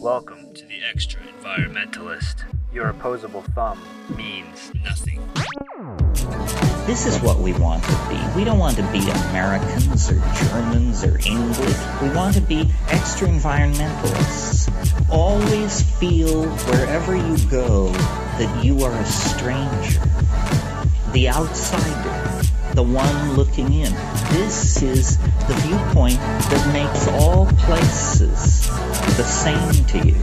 Welcome to the Extra Environmentalist. Your opposable thumb means nothing. This is what we want to be. We don't want to be Americans or Germans or English. We want to be extra environmentalists. Always feel wherever you go that you are a stranger, the outsider, the one looking in. This is the viewpoint that makes all places the same to you.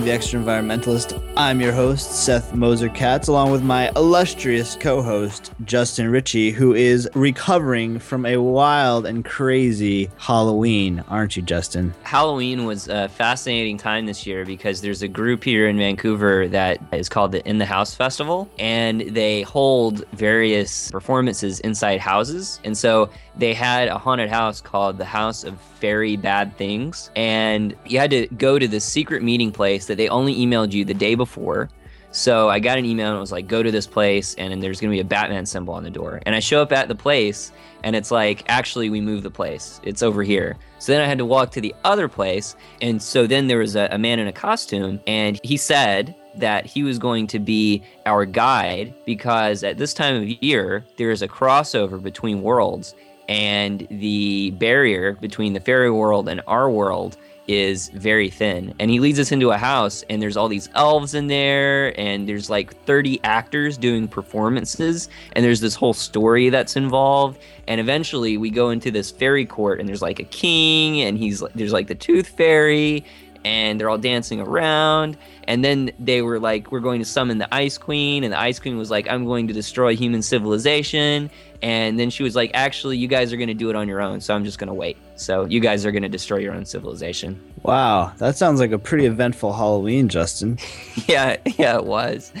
The Extra Environmentalist. I'm your host, Seth Moser Katz, along with my illustrious co host, Justin Ritchie, who is recovering from a wild and crazy Halloween, aren't you, Justin? Halloween was a fascinating time this year because there's a group here in Vancouver that is called the In the House Festival, and they hold various performances inside houses. And so they had a haunted house called the House of Very Bad Things, and you had to go to this secret meeting place that they only emailed you the day before. So I got an email and it was like, go to this place, and then there's gonna be a Batman symbol on the door. And I show up at the place, and it's like, actually, we moved the place. It's over here. So then I had to walk to the other place, and so then there was a, a man in a costume, and he said that he was going to be our guide because at this time of year there is a crossover between worlds, and the barrier between the fairy world and our world is very thin. And he leads us into a house, and there's all these elves in there, and there's like 30 actors doing performances, and there's this whole story that's involved. And eventually, we go into this fairy court, and there's like a king, and he's there's like the tooth fairy, and they're all dancing around. And then they were like, We're going to summon the Ice Queen. And the Ice Queen was like, I'm going to destroy human civilization. And then she was like, Actually, you guys are going to do it on your own. So I'm just going to wait. So you guys are going to destroy your own civilization. Wow, that sounds like a pretty eventful Halloween, Justin. yeah, yeah, it was.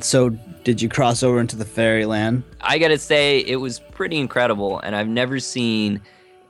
So, did you cross over into the fairyland? I got to say, it was pretty incredible. And I've never seen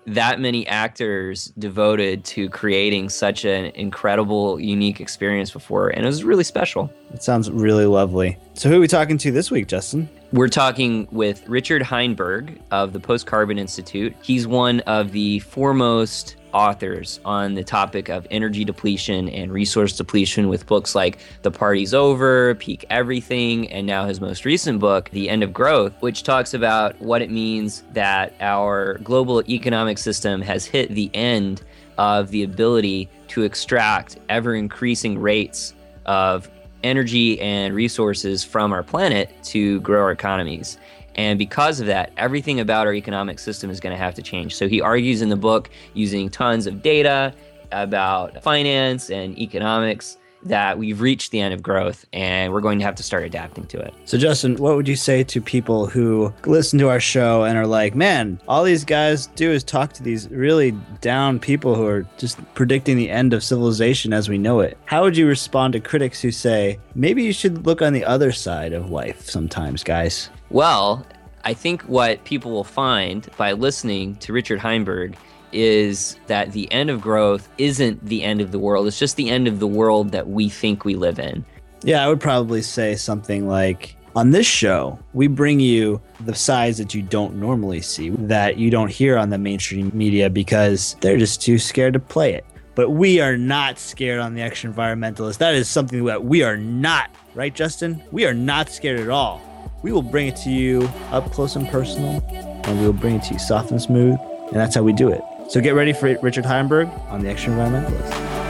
that many actors devoted to creating such an incredible, unique experience before. And it was really special. It sounds really lovely. So, who are we talking to this week, Justin? We're talking with Richard Heinberg of the Post Carbon Institute. He's one of the foremost authors on the topic of energy depletion and resource depletion with books like The Party's Over, Peak Everything, and now his most recent book, The End of Growth, which talks about what it means that our global economic system has hit the end of the ability to extract ever increasing rates of energy and resources from our planet to grow our economies. And because of that, everything about our economic system is going to have to change. So he argues in the book using tons of data about finance and economics that we've reached the end of growth and we're going to have to start adapting to it. So, Justin, what would you say to people who listen to our show and are like, man, all these guys do is talk to these really down people who are just predicting the end of civilization as we know it? How would you respond to critics who say, maybe you should look on the other side of life sometimes, guys? Well, I think what people will find by listening to Richard Heinberg is that the end of growth isn't the end of the world. It's just the end of the world that we think we live in. Yeah, I would probably say something like on this show, we bring you the sides that you don't normally see, that you don't hear on the mainstream media because they're just too scared to play it. But we are not scared on the Extra Environmentalist. That is something that we are not, right, Justin? We are not scared at all. We will bring it to you up close and personal, and we will bring it to you soft and smooth, and that's how we do it. So get ready for Richard Heinberg on the Extra Environmentalist.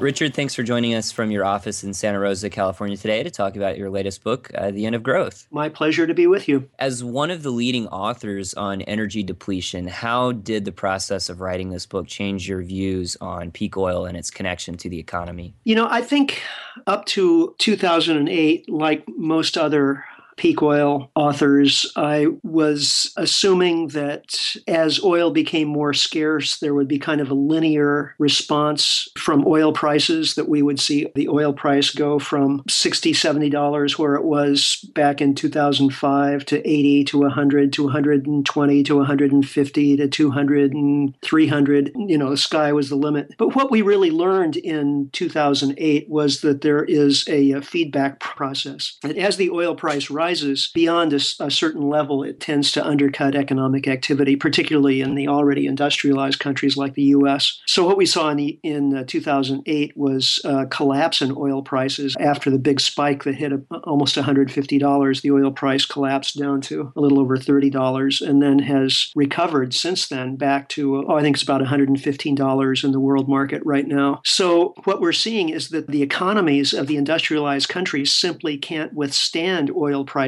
Richard, thanks for joining us from your office in Santa Rosa, California today to talk about your latest book, uh, The End of Growth. My pleasure to be with you. As one of the leading authors on energy depletion, how did the process of writing this book change your views on peak oil and its connection to the economy? You know, I think up to 2008, like most other peak oil authors, I was assuming that as oil became more scarce, there would be kind of a linear response from oil prices that we would see the oil price go from 60 $70 where it was back in 2005 to 80 to 100 to 120 to 150 to 200 and 300 you know the sky was the limit. But what we really learned in 2008 was that there is a, a feedback process. And as the oil price rises beyond a, a certain level it tends to undercut economic activity particularly in the already industrialized countries like the US so what we saw in, the, in uh, 2008 was a collapse in oil prices after the big spike that hit a, almost $150 the oil price collapsed down to a little over $30 and then has recovered since then back to, oh, I think it's about $115 in the world market right now. So what we're seeing is that the economies of the industrialized countries simply can't withstand oil prices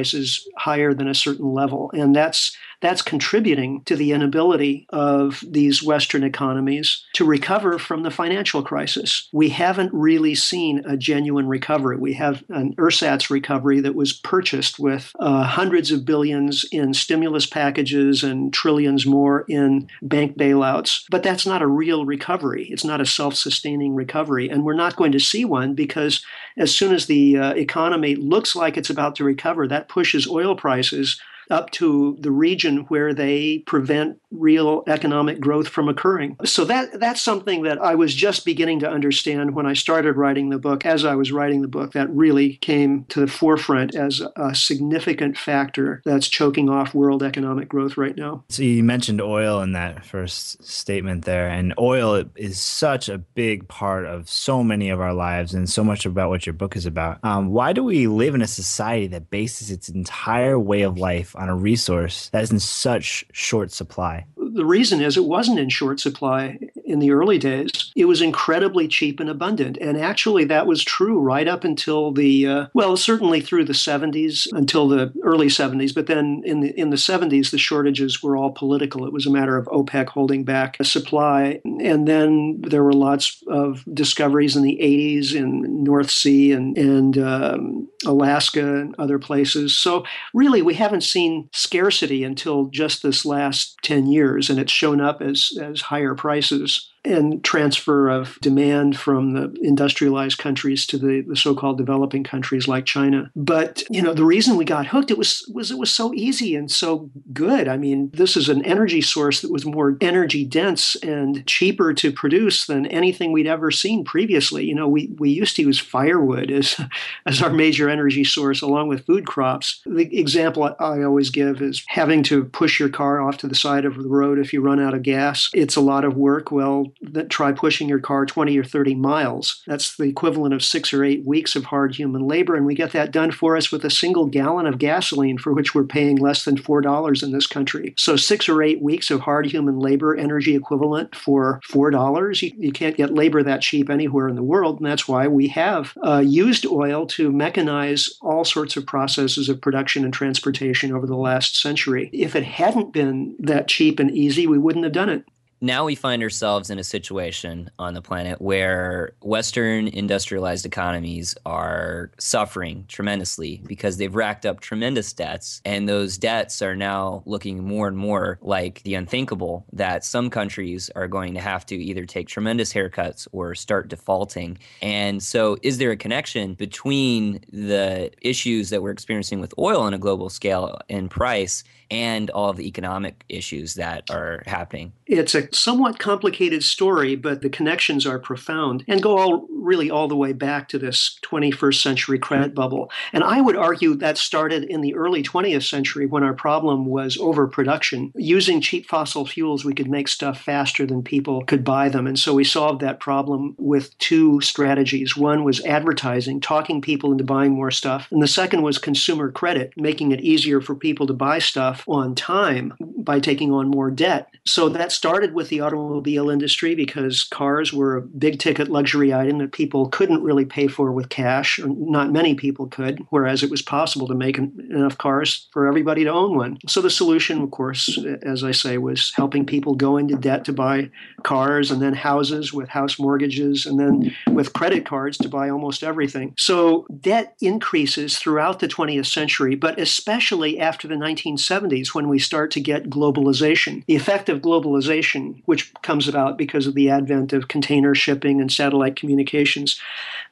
higher than a certain level. And that's that's contributing to the inability of these Western economies to recover from the financial crisis. We haven't really seen a genuine recovery. We have an ersatz recovery that was purchased with uh, hundreds of billions in stimulus packages and trillions more in bank bailouts. But that's not a real recovery. It's not a self sustaining recovery. And we're not going to see one because as soon as the uh, economy looks like it's about to recover, that pushes oil prices up to the region where they prevent real economic growth from occurring. So that that's something that I was just beginning to understand when I started writing the book. As I was writing the book, that really came to the forefront as a significant factor that's choking off world economic growth right now. So you mentioned oil in that first statement there, and oil is such a big part of so many of our lives and so much about what your book is about. Um, why do we live in a society that bases its entire way of life a resource that is in such short supply? The reason is it wasn't in short supply in the early days. It was incredibly cheap and abundant. And actually, that was true right up until the, uh, well, certainly through the 70s until the early 70s. But then in the, in the 70s, the shortages were all political. It was a matter of OPEC holding back a supply. And then there were lots of discoveries in the 80s in North Sea and, and um, Alaska and other places. So really, we haven't seen scarcity until just this last 10 years, and it's shown up as, as higher prices and transfer of demand from the industrialized countries to the, the so-called developing countries like China. But you know, the reason we got hooked it was was it was so easy and so good. I mean, this is an energy source that was more energy dense and cheaper to produce than anything we'd ever seen previously. You know, we we used to use firewood as as our major energy source along with food crops. The example I always give is having to push your car off to the side of the road if you run out of gas. It's a lot of work. Well, that try pushing your car 20 or 30 miles. That's the equivalent of six or eight weeks of hard human labor. And we get that done for us with a single gallon of gasoline, for which we're paying less than $4 in this country. So, six or eight weeks of hard human labor, energy equivalent for $4. You, you can't get labor that cheap anywhere in the world. And that's why we have uh, used oil to mechanize all sorts of processes of production and transportation over the last century. If it hadn't been that cheap and easy, we wouldn't have done it now we find ourselves in a situation on the planet where Western industrialized economies are suffering tremendously because they've racked up tremendous debts. And those debts are now looking more and more like the unthinkable that some countries are going to have to either take tremendous haircuts or start defaulting. And so, is there a connection between the issues that we're experiencing with oil on a global scale and price and all of the economic issues that are happening? It's a somewhat complicated story, but the connections are profound and go all really all the way back to this 21st century credit mm-hmm. bubble. And I would argue that started in the early 20th century when our problem was overproduction. Using cheap fossil fuels, we could make stuff faster than people could buy them. And so we solved that problem with two strategies. One was advertising, talking people into buying more stuff. And the second was consumer credit, making it easier for people to buy stuff on time by taking on more debt. So that started with the automobile industry because cars were a big ticket luxury item that people couldn't really pay for with cash, or not many people could, whereas it was possible to make enough cars for everybody to own one. So the solution, of course, as I say, was helping people go into debt to buy cars and then houses with house mortgages and then with credit cards to buy almost everything. So debt increases throughout the 20th century, but especially after the 1970s when we start to get globalization. The effect of globalization, which comes about because of the advent of container shipping and satellite communications,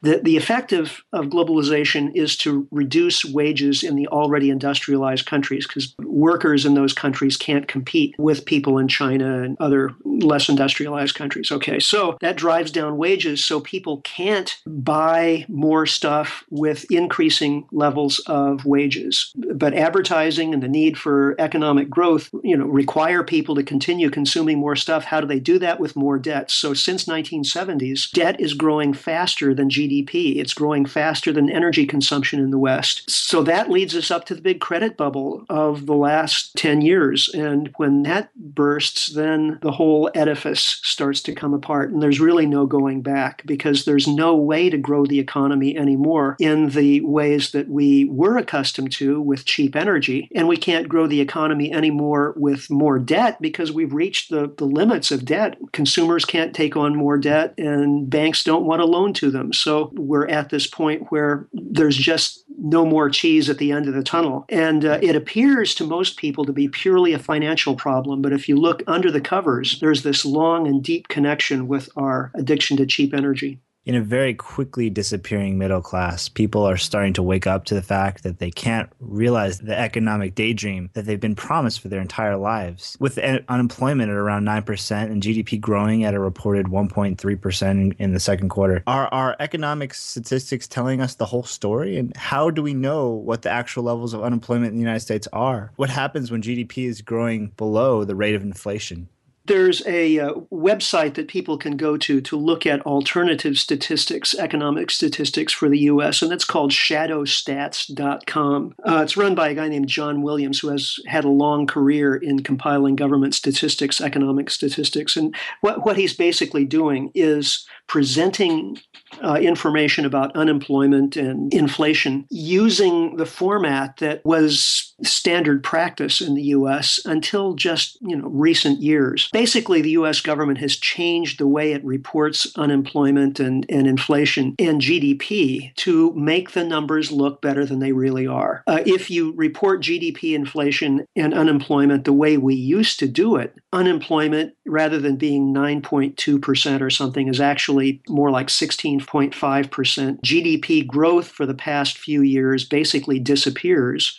the, the effect of, of globalization is to reduce wages in the already industrialized countries because workers in those countries can't compete with people in China and other less industrialized countries. Okay, so that drives down wages, so people can't buy more stuff with increasing levels of wages. But advertising and the need for economic growth, you know, require people to continue consuming more stuff. How do they do that with more debt? So since 1970s, debt is growing faster than GDP GDP. It's growing faster than energy consumption in the West. So that leads us up to the big credit bubble of the last 10 years. And when that bursts, then the whole edifice starts to come apart. And there's really no going back because there's no way to grow the economy anymore in the ways that we were accustomed to with cheap energy. And we can't grow the economy anymore with more debt because we've reached the, the limits of debt. Consumers can't take on more debt and banks don't want to loan to them. So we're at this point where there's just no more cheese at the end of the tunnel. And uh, it appears to most people to be purely a financial problem. But if you look under the covers, there's this long and deep connection with our addiction to cheap energy in a very quickly disappearing middle class, people are starting to wake up to the fact that they can't realize the economic daydream that they've been promised for their entire lives. With unemployment at around 9% and GDP growing at a reported 1.3% in, the second quarter, are our economic statistics telling us the whole story? And how do we know what the actual levels of unemployment in the United States are? What happens when GDP is growing below the rate of inflation? There's a uh, website that people can go to to look at alternative statistics, economic statistics for the US, and it's called shadowstats.com. Uh, it's run by a guy named John Williams, who has had a long career in compiling government statistics, economic statistics. And what, what he's basically doing is presenting uh, information about unemployment and inflation using the format that was standard practice in the US until just, you know, recent years. Basically, the US government has changed the way it reports unemployment and, and inflation and GDP to make the numbers look better than they really are. Uh, if you report GDP inflation and unemployment the way we used to do it, unemployment, rather than being 9.2% or something, is actually more like 16.5%. GDP growth for the past few years basically disappears.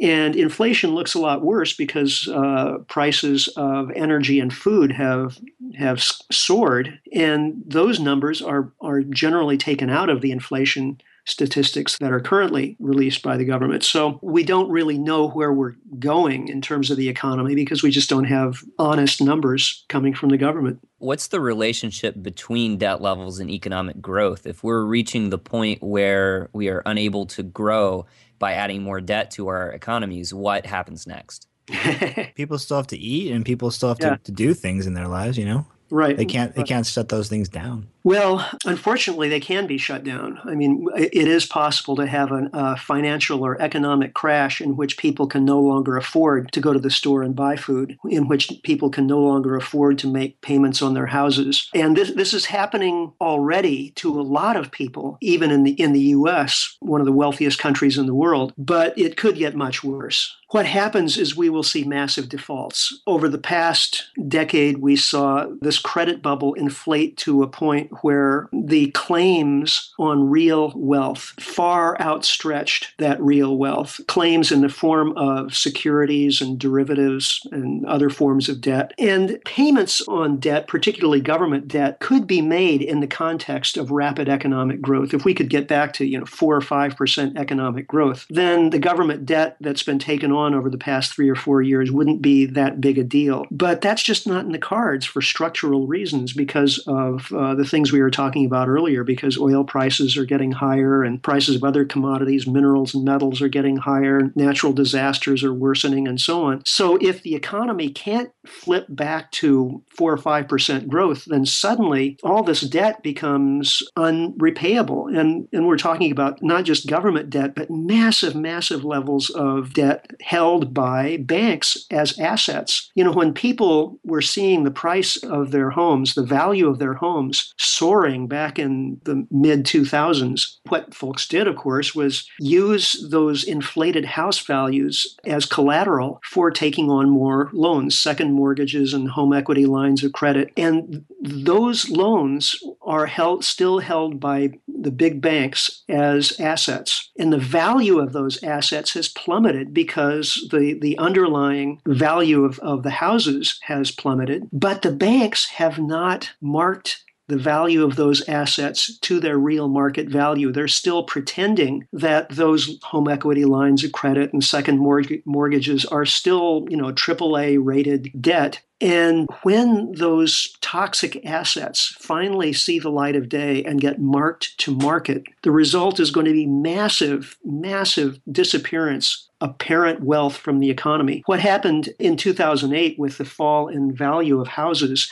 And inflation looks a lot worse because uh, prices of energy and food have have soared, and those numbers are are generally taken out of the inflation statistics that are currently released by the government. So we don't really know where we're going in terms of the economy because we just don't have honest numbers coming from the government. What's the relationship between debt levels and economic growth? If we're reaching the point where we are unable to grow by adding more debt to our economies, what happens next? people still have to eat and people still have to, to do things in their lives, you know? Right. They can't they can't shut those things down. Well, unfortunately, they can be shut down. I mean, it is possible to have a financial or economic crash in which people can no longer afford to go to the store and buy food, in which people can no longer afford to make payments on their houses. And this, this is happening already to a lot of people, even in the, in the U.S., one of the wealthiest countries in the world. But it could get much worse. What happens is we will see massive defaults. Over the past decade, we saw this credit bubble inflate to a point where the claims on real wealth far outstretched that real wealth. Claims in the form of securities and derivatives and other forms of debt. And payments on debt, particularly government debt, could be made in the context of rapid economic growth. If we could get back to, you know, 4 or 5% economic growth, then the government debt that's been taken on over the past 3 or 4 years wouldn't be that big a deal. But that's just not in the cards for structural reasons because of uh, the things things we were talking about earlier because oil prices are getting higher and prices of other commodities, minerals and metals are getting higher, natural disasters are worsening, and so on. So, if the economy can't flip back to four or five percent growth, then suddenly all this debt becomes unrepayable. And, and we're talking about not just government debt, but massive, massive levels of debt held by banks as assets. You know, when people were seeing the price of their homes, the value of their homes soaring back in the mid 2000s, what folks did, of course, was use those inflated house values as collateral for taking on more loans, second mortgages and home equity lines of credit. And those loans are held still held by the big banks as assets. And the value of those assets has plummeted because the, the underlying value of, of the houses has plummeted. But the banks have not marked the value of those assets to their real market value. They're still pretending that those home equity lines of credit and second mortgages are still, you know, AAA rated debt. And when those toxic assets finally see the light of day and get marked to market, the result is going to be massive, massive disappearance apparent wealth from the economy. What happened in 2008 with the fall in value of houses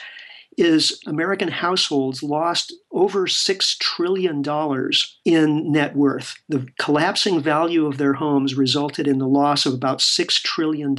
is American households lost over $6 trillion in net worth. The collapsing value of their homes resulted in the loss of about $6 trillion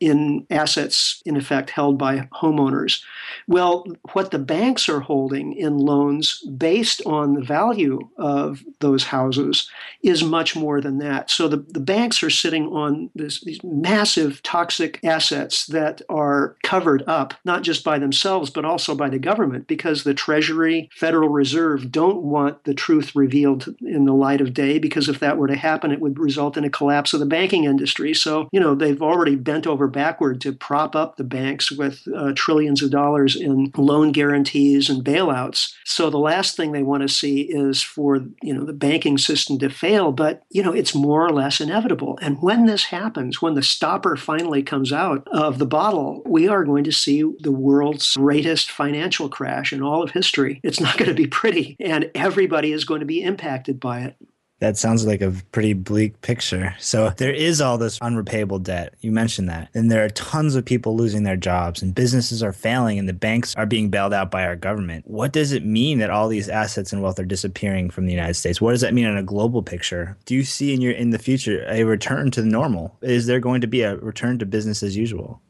in assets, in effect, held by homeowners. Well, what the banks are holding in loans based on the value of those houses is much more than that. So the, the banks are sitting on this, these massive toxic assets that are covered up, not just by themselves, but also by the government, because the Treasury, Federal Reserve don't want the truth revealed in the light of day, because if that were to happen, it would result in a collapse of the banking industry. So, you know, they've already bent over backward to prop up the banks with uh, trillions of dollars in loan guarantees and bailouts. So the last thing they want to see is for you know the banking system to fail. But you know it's more or less inevitable. And when this happens, when the stopper finally comes out of the bottle, we are going to see the world's greatest financial crash in all of history. It's not going to be pretty, and everybody is going to be impacted by it. That sounds like a pretty bleak picture. So there is all this unrepayable debt. You mentioned that. And there are tons of people losing their jobs and businesses are failing and the banks are being bailed out by our government. What does it mean that all these assets and wealth are disappearing from the United States? What does that mean on a global picture? Do you see in your in the future a return to the normal? Is there going to be a return to business as usual?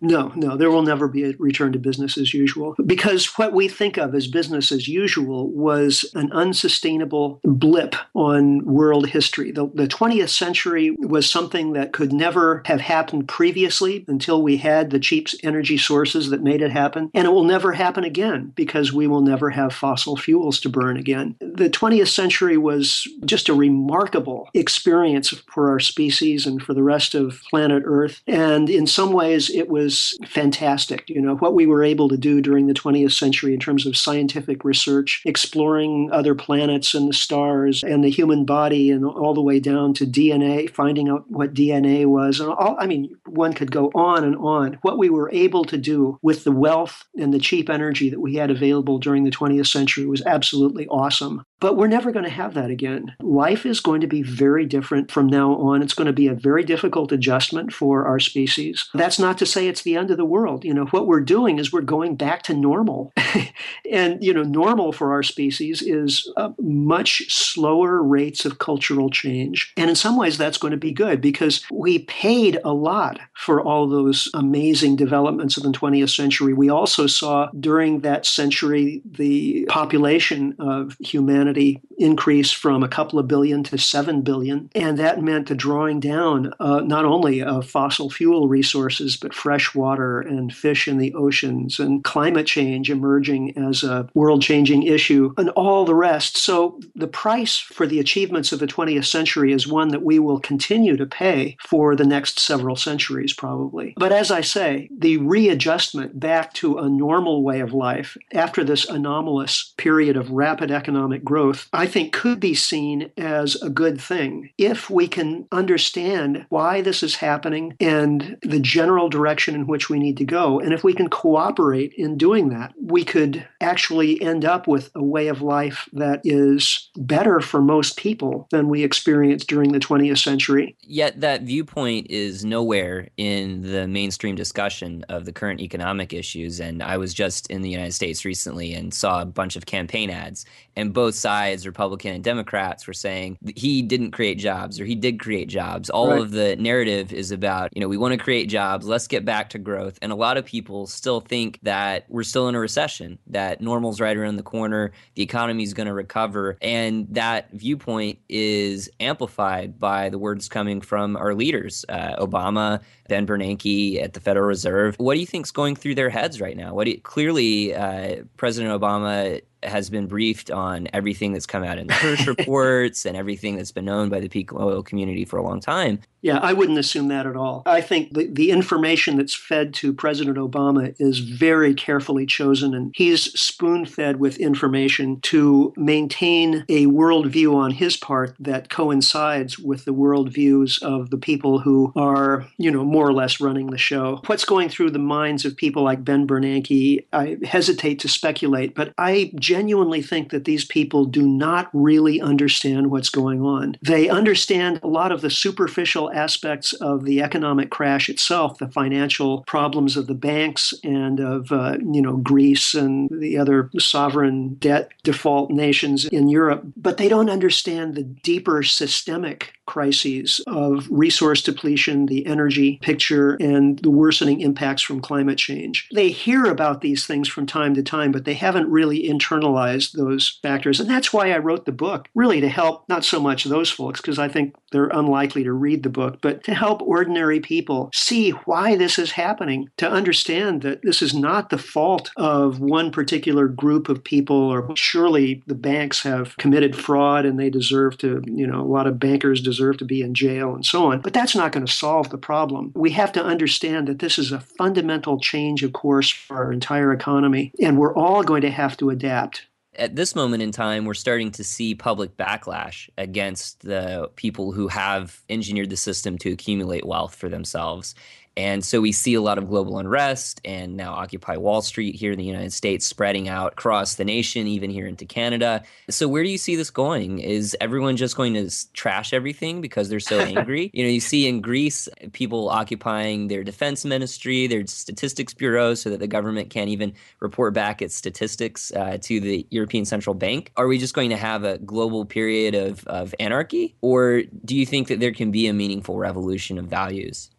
No, no, there will never be a return to business as usual because what we think of as business as usual was an unsustainable blip on world history. The, the 20th century was something that could never have happened previously until we had the cheap energy sources that made it happen. And it will never happen again because we will never have fossil fuels to burn again. The 20th century was just a remarkable experience for our species and for the rest of planet Earth. And in some ways, it was fantastic. You know, what we were able to do during the 20th century in terms of scientific research, exploring other planets and the stars and the human body and all the way down to DNA, finding out what DNA was. And all, I mean, one could go on and on. What we were able to do with the wealth and the cheap energy that we had available during the 20th century was absolutely awesome. But we're never going to have that again. Life is going to be very different from now on. It's going to be a very difficult adjustment for our species. That's not to say it's the end of the world. You know, what we're doing is we're going back to normal. and, you know, normal for our species is uh, much slower rates of cultural change. And in some ways, that's going to be good because we paid a lot for all those amazing developments of the 20th century. We also saw during that century the population of humanity humanity increase from a couple of billion to seven billion. And that meant the drawing down uh, not only of fossil fuel resources, but fresh water and fish in the oceans and climate change emerging as a world changing issue and all the rest. So the price for the achievements of the 20th century is one that we will continue to pay for the next several centuries, probably. But as I say, the readjustment back to a normal way of life after this anomalous period of rapid economic growth growth, I think could be seen as a good thing if we can understand why this is happening and the general direction in which we need to go. And if we can cooperate in doing that, we could actually end up with a way of life that is better for most people than we experienced during the 20th century. Yet that viewpoint is nowhere in the mainstream discussion of the current economic issues. And I was just in the United States recently and saw a bunch of campaign ads, and both sides, Republican and Democrats, were saying he didn't create jobs or he did create jobs. All right. of the narrative is about, you know, we want to create jobs, let's get back to growth. And a lot of people still think that we're still in a recession, that normal's right around the corner, the economy is going to recover. And that viewpoint is amplified by the words coming from our leaders, uh, Obama, Ben Bernanke at the Federal Reserve. What do you think's going through their heads right now? What you, clearly, uh, President Obama has been briefed on everything that's come out in the Hirsch reports and everything that's been known by the peak oil community for a long time. Yeah, I wouldn't assume that at all. I think the, the information that's fed to President Obama is very carefully chosen, and he's spoon fed with information to maintain a worldview on his part that coincides with the worldviews of the people who are, you know, more or less running the show. What's going through the minds of people like Ben Bernanke, I hesitate to speculate, but I genuinely think that these people do not really understand what's going on. They understand a lot of the superficial aspects of the economic crash itself, the financial problems of the banks and of uh, you know Greece and the other sovereign debt default nations in Europe, but they don't understand the deeper systemic crises of resource depletion, the energy picture, and the worsening impacts from climate change. They hear about these things from time to time, but they haven't really internalized those factors. And that's why I wrote the book, really to help not so much those folks, because I think they're unlikely to read the book, but to help ordinary people see why this is happening, to understand that this is not the fault of one particular group of people, or surely the banks have committed fraud and they deserve to, you know, a lot of bankers deserve deserve to be in jail and so on. But that's not going to solve the problem. We have to understand that this is a fundamental change of course for our entire economy, and we're all going to have to adapt at this moment in time, we're starting to see public backlash against the people who have engineered the system to accumulate wealth for themselves. And so we see a lot of global unrest and now Occupy Wall Street here in the United States spreading out across the nation, even here into Canada. So where do you see this going? Is everyone just going to trash everything because they're so angry? you know, you see in Greece people occupying their defense ministry, their statistics bureau, so that the government can't even report back its statistics uh, to the European Central Bank. Are we just going to have a global period of, of anarchy? Or do you think that there can be a meaningful revolution of values?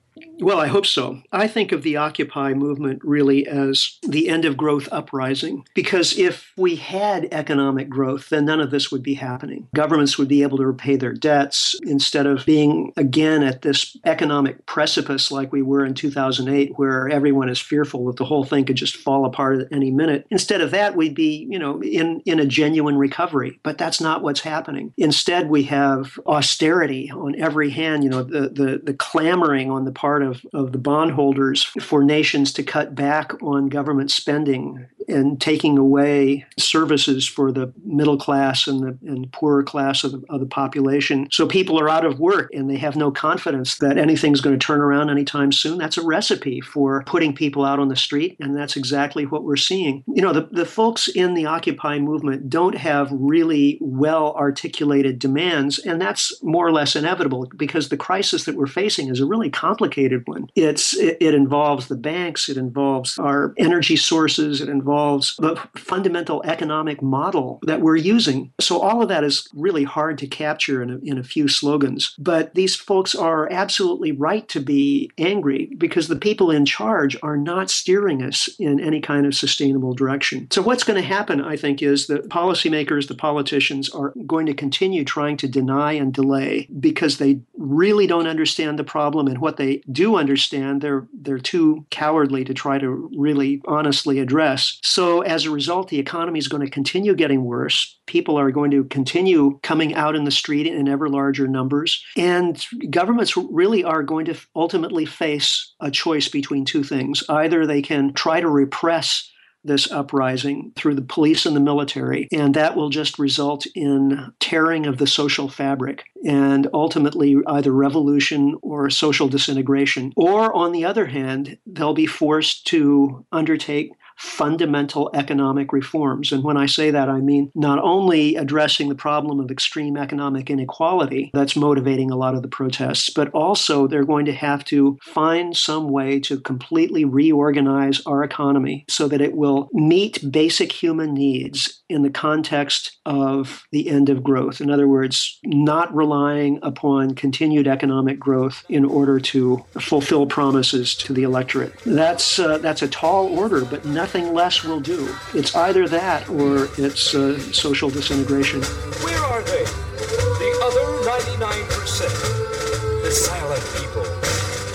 Well, I hope so. I think of the Occupy movement really as the end of growth uprising, because if we had economic growth, then none of this would be happening. Governments would be able to repay their debts instead of being again at this economic precipice like we were in 2008, where everyone is fearful that the whole thing could just fall apart at any minute. Instead of that, we'd be, you know, in, in a genuine recovery. But that's not what's happening. Instead, we have austerity on every hand, you know, the, the, the clamoring on the part of, of the bondholders for nations to cut back on government spending and taking away services for the middle class and the and poorer class of the, of the population. So people are out of work and they have no confidence that anything's going to turn around anytime soon. That's a recipe for putting people out on the street, and that's exactly what we're seeing. You know, the, the folks in the Occupy movement don't have really well articulated demands, and that's more or less inevitable because the crisis that we're facing is a really complicated one. It's it, it involves the banks, it involves our energy sources, it involves involves the fundamental economic model that we're using. So all of that is really hard to capture in a, in a few slogans. But these folks are absolutely right to be angry because the people in charge are not steering us in any kind of sustainable direction. So what's going to happen, I think, is that policymakers, the politicians, are going to continue trying to deny and delay because they really don't understand the problem, and what they do understand, they're they're too cowardly to try to really honestly address. So, as a result, the economy is going to continue getting worse. People are going to continue coming out in the street in ever larger numbers. And governments really are going to ultimately face a choice between two things. Either they can try to repress this uprising through the police and the military. And that will just result in tearing of the social fabric and ultimately either revolution or social disintegration. Or on the other hand, they'll be forced to undertake fundamental economic reforms. And when I say that, I mean not only addressing the problem of extreme economic inequality that's motivating a lot of the protests, but also they're going to have to find some way to completely reorganize our economy so that it will meet basic human needs in the context of the end of growth. In other words, not relying upon continued economic growth in order to fulfill promises to the electorate. That's uh, that's a tall order, but nothing less will do. It's either that or it's uh, social disintegration. Where are they? The other 99%. The silent people.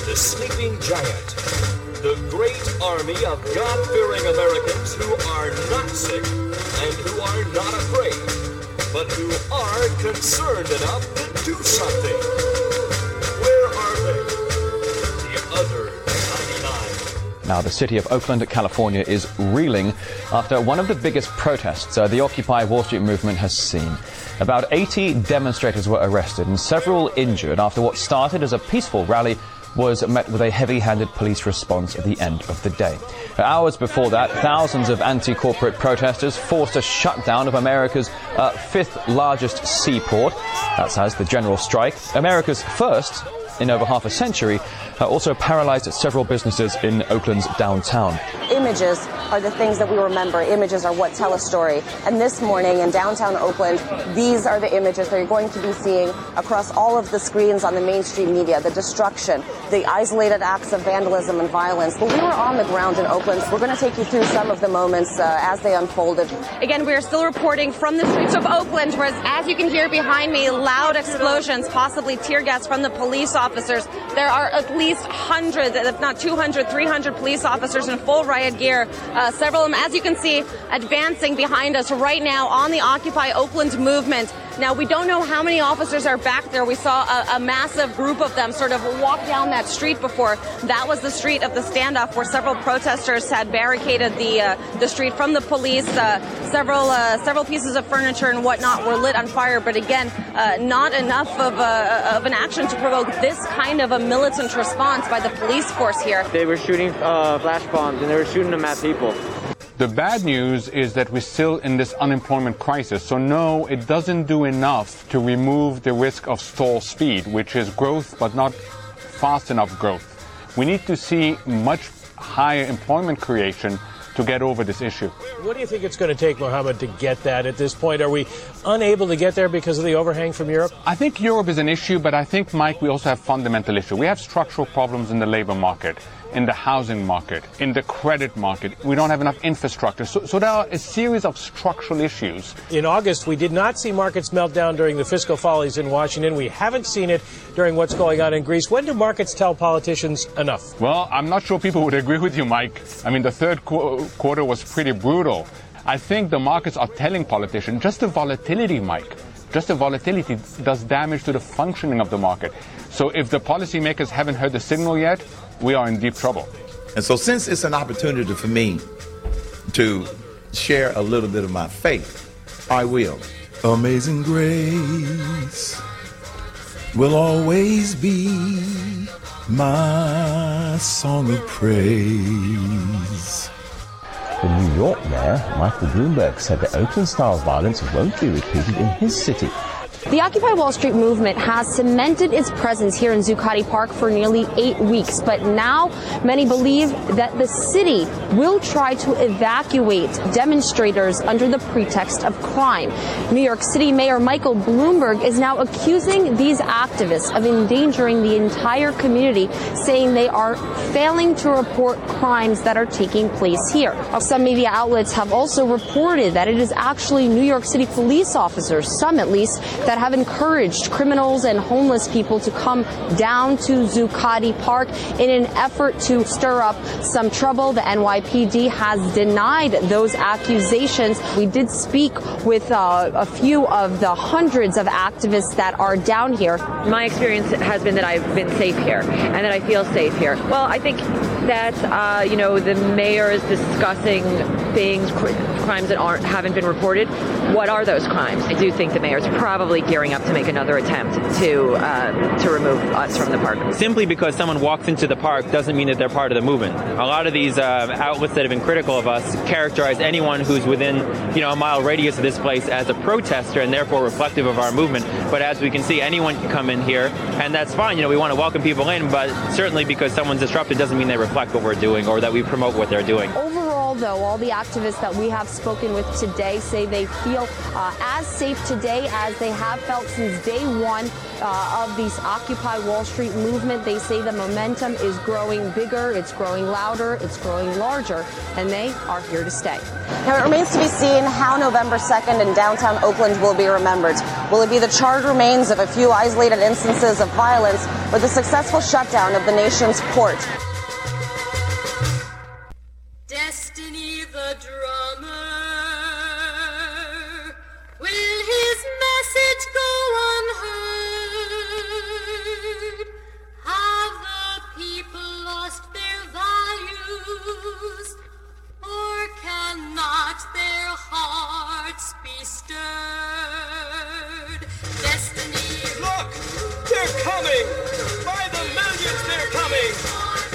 The sleeping giant. Great army of God fearing Americans who are not sick and who are not afraid, but who are concerned enough to do something. Where are they? The other 99. Now, the city of Oakland, California is reeling after one of the biggest protests uh, the Occupy Wall Street movement has seen. About 80 demonstrators were arrested and several injured after what started as a peaceful rally was met with a heavy-handed police response at the end of the day. Hours before that, thousands of anti-corporate protesters forced a shutdown of America's uh, fifth largest seaport. That's as the general strike, America's first in over half a century, uh, also paralyzed several businesses in Oakland's downtown. Images are the things that we remember. Images are what tell a story. And this morning in downtown Oakland, these are the images that you're going to be seeing across all of the screens on the mainstream media the destruction, the isolated acts of vandalism and violence. But we were on the ground in Oakland. So We're going to take you through some of the moments uh, as they unfolded. Again, we are still reporting from the streets of Oakland, where, as you can hear behind me, loud explosions, possibly tear gas from the police officers. There are at least hundreds, if not 200, 300 police officers in full riot gear. Uh, several of them, as you can see, advancing behind us right now on the Occupy Oakland movement. Now, we don't know how many officers are back there. We saw a, a, massive group of them sort of walk down that street before. That was the street of the standoff where several protesters had barricaded the uh, the street from the police. Uh, several uh, several pieces of furniture and whatnot were lit on fire, but again, uh, not enough of, a, of an action to provoke this kind of a militant response by the police force here. They were shooting uh, flash bombs and they were shooting them at people. The bad news is that we're still in this unemployment crisis. So no, it doesn't do enough to remove the risk of stall speed, which is growth, but not fast enough growth. We need to see much higher employment creation to get over this issue. What do you think it's going to take, Mohammed, to get that at this point? Are we unable to get there because of the overhang from Europe? I think Europe is an issue, but I think, Mike, we also have fundamental issue. We have structural problems in the labor market in the housing market, in the credit market. We don't have enough infrastructure. So, so, there are a series of structural issues. In August, we did not see markets melt down during the fiscal follies in Washington. We haven't seen it during what's going on in Greece. When do markets tell politicians enough? Well, I'm not sure people would agree with you, Mike. I mean, the third qu- quarter was pretty brutal. I think the markets are telling politicians just the volatility, Mike. Just the volatility does damage to the functioning of the market. So if the policymakers haven't heard the signal yet, we are in deep trouble. And so, since it's an opportunity for me to share a little bit of my faith, I will. Amazing grace will always be my song of praise. The New York mayor, Michael Bloomberg, said that Oakland style violence won't be repeated in his city. The Occupy Wall Street movement has cemented its presence here in Zuccotti Park for nearly eight weeks, but now many believe that the city will try to evacuate demonstrators under the pretext of crime. New York City Mayor Michael Bloomberg is now accusing these activists of endangering the entire community, saying they are failing to report crimes that are taking place here. Some media outlets have also reported that it is actually New York City police officers, some at least, that that have encouraged criminals and homeless people to come down to Zuccotti Park in an effort to stir up some trouble. The NYPD has denied those accusations. We did speak with uh, a few of the hundreds of activists that are down here. My experience has been that I've been safe here and that I feel safe here. Well, I think that, uh, you know, the mayor is discussing things, cr- crimes that aren't haven't been reported. What are those crimes? I do think the mayor's probably gearing up to make another attempt to uh, to remove us from the park. Simply because someone walks into the park doesn't mean that they're part of the movement. A lot of these uh, outlets that have been critical of us characterize anyone who's within, you know, a mile radius of this place as a protester and therefore reflective of our movement. But as we can see, anyone can come in here, and that's fine. You know, we want to welcome people in, but certainly because someone's disrupted doesn't mean they reflect what we're doing or that we promote what they're doing. Overall, though, all the activists that we have spoken with today say they feel uh, as safe today as they have felt since day one uh, of this Occupy Wall Street movement. They say the momentum is growing bigger, it's growing louder, it's growing larger, and they are here to stay. Now, it remains to be seen how November 2nd in downtown Oakland will be remembered. Will it be the charred remains of a few isolated instances of violence or the successful shutdown of the nation's port? Cannot their hearts be stirred? Destiny. Look! They're coming! By the millions they're coming!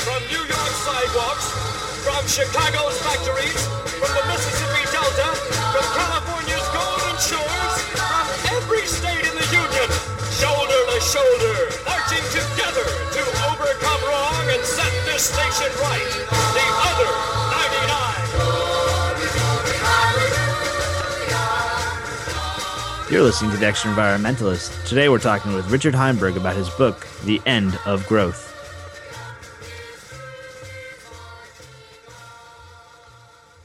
From New York sidewalks, from Chicago's factories, from the Mississippi Delta, from California's golden shores, from every state in the Union, shoulder to shoulder, marching together to overcome wrong and set this nation right. The other You're listening to The Extra Environmentalist. Today we're talking with Richard Heinberg about his book, The End of Growth.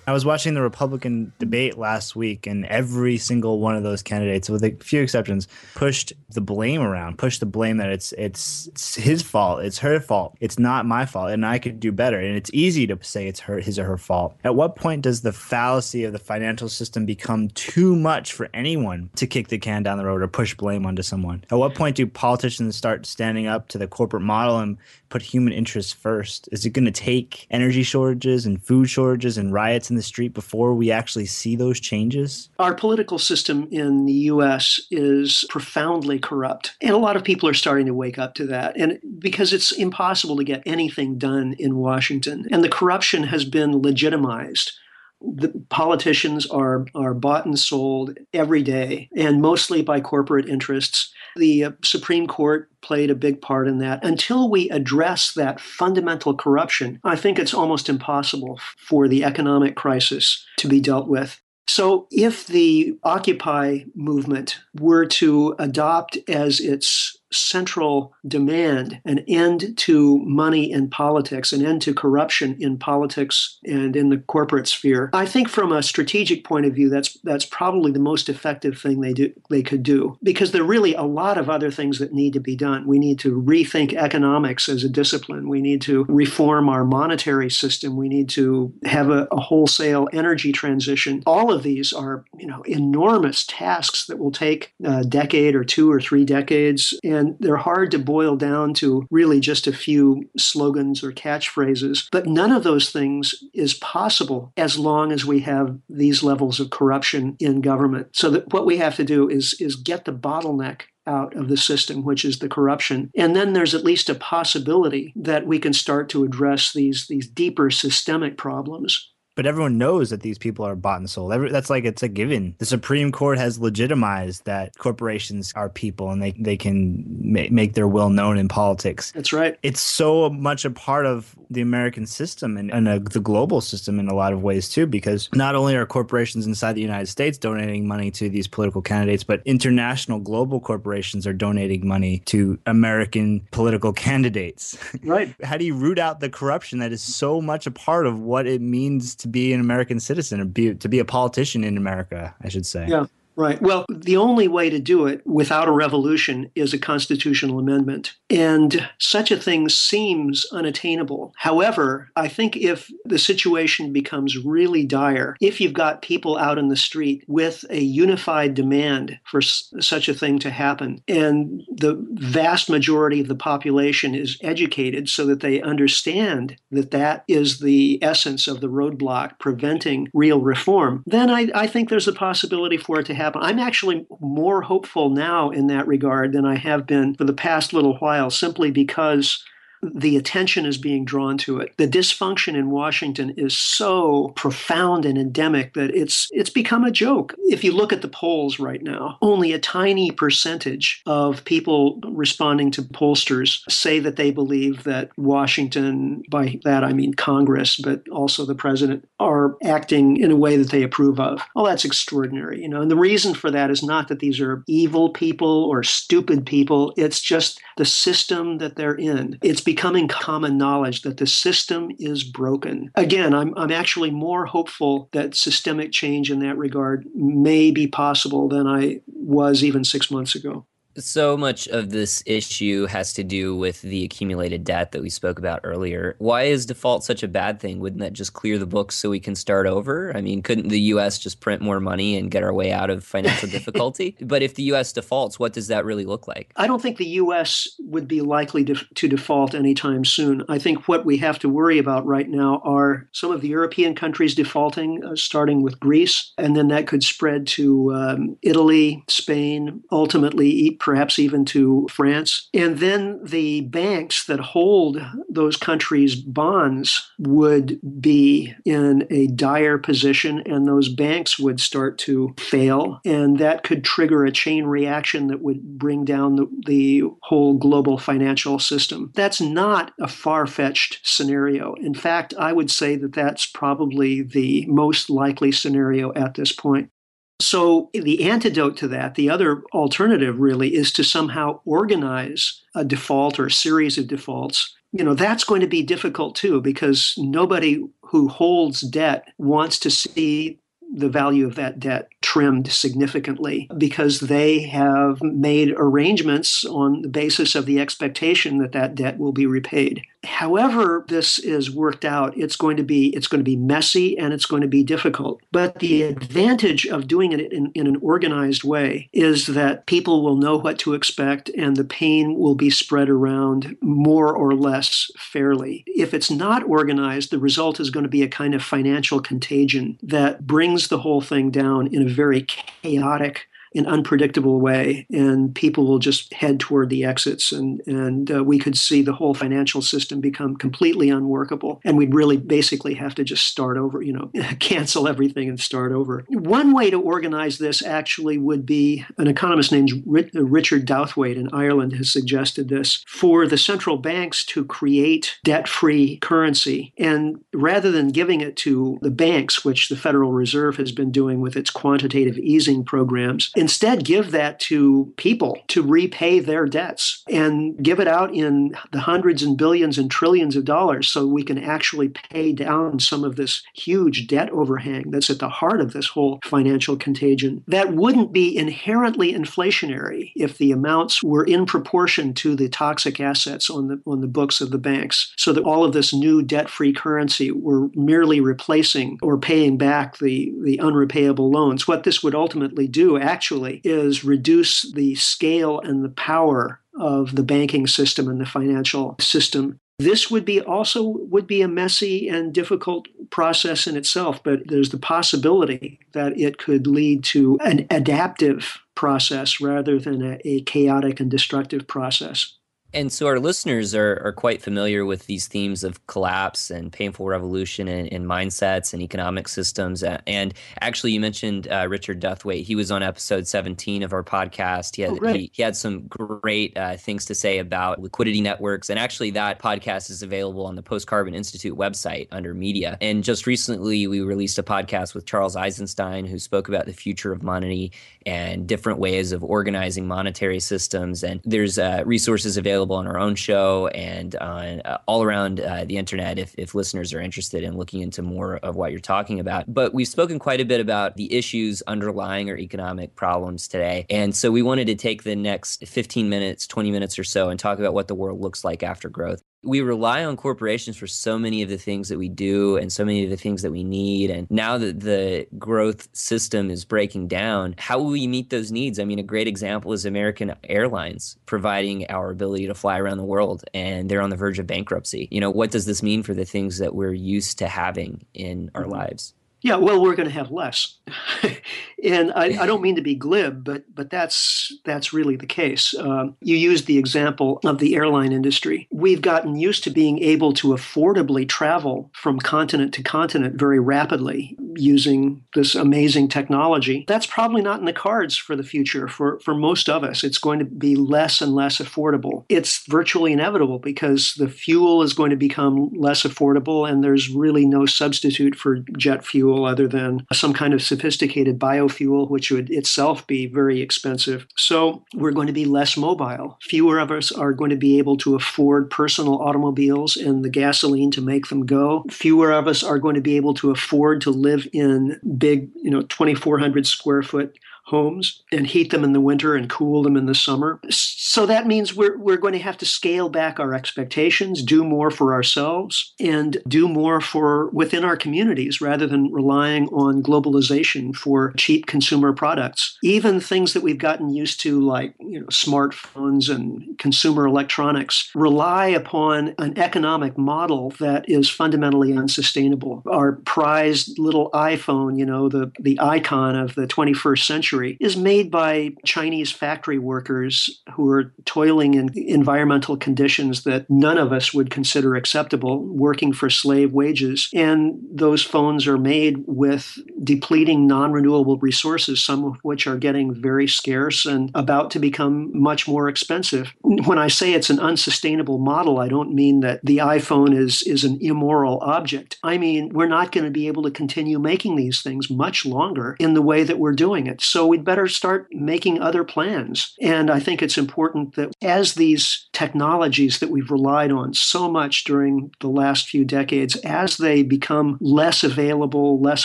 I was watching the Republican debate last week, and every single one of those candidates, with a few exceptions, pushed the blame around, pushed the blame that it's it's, it's his fault, it's her fault, it's not my fault, and I could do better. And it's easy to say it's her, his or her fault. At what point does the fallacy of the financial system become too much for anyone to kick the can down the road or push blame onto someone? At what point do politicians start standing up to the corporate model and put human interests first? Is it going to take energy shortages and food shortages and riots in the street before we actually see those changes? Our political system in the US is profoundly corrupt. And a lot of people are starting to wake up to that. And because it's impossible to get anything done in Washington, and the corruption has been legitimized. The politicians are, are bought and sold every day, and mostly by corporate interests. The uh, Supreme Court played a big part in that. Until we address that fundamental corruption, I think it's almost impossible for the economic crisis to be dealt with. So, if the Occupy movement were to adopt as its central demand an end to money in politics, an end to corruption in politics and in the corporate sphere, I think from a strategic point of view, that's that's probably the most effective thing they do they could do because there are really a lot of other things that need to be done. We need to rethink economics as a discipline. We need to reform our monetary system. We need to have a, a wholesale energy transition. All of these are you know enormous tasks that will take a decade or two or three decades and they're hard to boil down to really just a few slogans or catchphrases. But none of those things is possible as long as we have these levels of corruption in government. So that what we have to do is is get the bottleneck out of the system, which is the corruption. And then there's at least a possibility that we can start to address these these deeper systemic problems but everyone knows that these people are bought and sold. Every, that's like it's a given. The Supreme Court has legitimized that corporations are people and they they can ma- make their will known in politics. That's right. It's so much a part of the American system and, and uh, the global system in a lot of ways too, because not only are corporations inside the United States donating money to these political candidates, but international global corporations are donating money to American political candidates. Right. How do you root out the corruption that is so much a part of what it means to be an American citizen, or be, to be a politician in America, I should say? Yeah. Right. Well, the only way to do it without a revolution is a constitutional amendment. And such a thing seems unattainable. However, I think if the situation becomes really dire, if you've got people out in the street with a unified demand for s- such a thing to happen, and the vast majority of the population is educated so that they understand that that is the essence of the roadblock preventing real reform, then I, I think there's a possibility for it to happen. I'm actually more hopeful now in that regard than I have been for the past little while, simply because the attention is being drawn to it. The dysfunction in Washington is so profound and endemic that it's it's become a joke. If you look at the polls right now, only a tiny percentage of people responding to pollsters say that they believe that Washington, by that I mean Congress, but also the president, are acting in a way that they approve of. Well, that's extraordinary, you know. And the reason for that is not that these are evil people or stupid people. It's just the system that they're in. It's becoming common knowledge that the system is broken. Again, I'm, I'm actually more hopeful that systemic change in that regard may be possible than I was even six months ago. So much of this issue has to do with the accumulated debt that we spoke about earlier. Why is default such a bad thing? Wouldn't that just clear the books so we can start over? I mean, couldn't the US just print more money and get our way out of financial difficulty? but if the US defaults, what does that really look like? I don't think the U.S. would be likely to, to default anytime soon. I think what we have to worry about right now are some of the European countries defaulting, uh, starting with Greece, and then that could spread to um, Italy, Spain, ultimately, perhaps even to France. And then the banks that hold those countries' bonds would be in a dire position, and those banks would start to fail. And that could trigger a chain reaction that would bring down the, the whole global financial system. That's not a far fetched scenario. In fact, I would say that that's probably the most likely scenario at this point. So, the antidote to that, the other alternative really, is to somehow organize a default or a series of defaults. You know, that's going to be difficult too, because nobody who holds debt wants to see the value of that debt trimmed significantly because they have made arrangements on the basis of the expectation that that debt will be repaid. However this is worked out, it's going to be it's going to be messy and it's going to be difficult. But the advantage of doing it in, in an organized way is that people will know what to expect and the pain will be spread around more or less fairly. If it's not organized, the result is going to be a kind of financial contagion that brings the whole thing down in a very chaotic and unpredictable way, and people will just head toward the exits, and and uh, we could see the whole financial system become completely unworkable, and we'd really basically have to just start over, you know, cancel everything and start over. One way to organize this actually would be an economist named Richard Douthwaite in Ireland has suggested this for the central banks to create debt-free currency, and rather than giving it to the banks, which the Federal Reserve has been doing with its quantitative easing programs, instead give that to people to repay their debts and give it out in the hundreds and billions and trillions of dollars so we can actually pay down some of this huge debt overhang that's at the heart of this whole financial contagion. That wouldn't be inherently inflationary if the amounts were in proportion to the toxic assets on the on the books of the banks so that all of this new debt-free currency were merely replacing or paying back the the unrepayable loans. What this would ultimately do actually is reduce the scale and the power of the banking system and the financial system. This would be also would be a messy and difficult process in itself, but there's the possibility that it could lead to an adaptive process rather than a, a chaotic and destructive process. And so our listeners are, are quite familiar with these themes of collapse and painful revolution and, and mindsets and economic systems. And actually, you mentioned uh, Richard Douthwaite. He was on episode 17 of our podcast. He had, Oh, he, he had some great uh, things to say about liquidity networks. And actually, that podcast is available on the Post Carbon Institute website under media. And just recently, we released a podcast with Charles Eisenstein, who spoke about the future of money and different ways of organizing monetary systems. And there's uh, resources available available on our own show and on uh, all around uh, the internet if, if listeners are interested in looking into more of what you're talking about. But we've spoken quite a bit about the issues underlying our economic problems today. And so we wanted to take the next 15 minutes, 20 minutes or so and talk about what the world looks like after growth we rely on corporations for so many of the things that we do and so many of the things that we need. And now that the growth system is breaking down, how will we meet those needs? I mean, a great example is American Airlines providing our ability to fly around the world, and they're on the verge of bankruptcy. You know, what does this mean for the things that we're used to having in our mm-hmm. lives? Yeah, well, we're going to have less, and I, I, don't mean to be glib, but but that's that's really the case. Um, you used the example of the airline industry. We've gotten used to being able to affordably travel from continent to continent very rapidly using this amazing technology. That's probably not in the cards for the future for for most of us. It's going to be less and less affordable. It's virtually inevitable because the fuel is going to become less affordable, and there's really no substitute for jet fuel fuel other than some kind of sophisticated biofuel, which would itself be very expensive. So we're going to be less mobile. Fewer of us are going to be able to afford personal automobiles and the gasoline to make them go. Fewer of us are going to be able to afford to live in big, you know, 2,400 square foot homes and heat them in the winter and cool them in the summer. So that means we're, we're going to have to scale back our expectations, do more for ourselves, and do more for within our communities rather than relying on globalization for cheap consumer products. Even things that we've gotten used to, like you know, smartphones and consumer electronics, rely upon an economic model that is fundamentally unsustainable. Our prized little iPhone, you know, the, the icon of the 21st century century is made by Chinese factory workers who are toiling in environmental conditions that none of us would consider acceptable, working for slave wages. And those phones are made with depleting non renewable resources, some of which are getting very scarce and about to become much more expensive. When I say it's an unsustainable model, I don't mean that the iPhone is, is an immoral object. I mean, we're not going to be able to continue making these things much longer in the way that we're doing it. So we'd better start making other plans. And I think it's important that as these technologies that we've relied on so much during the last few decades, as they become less available, less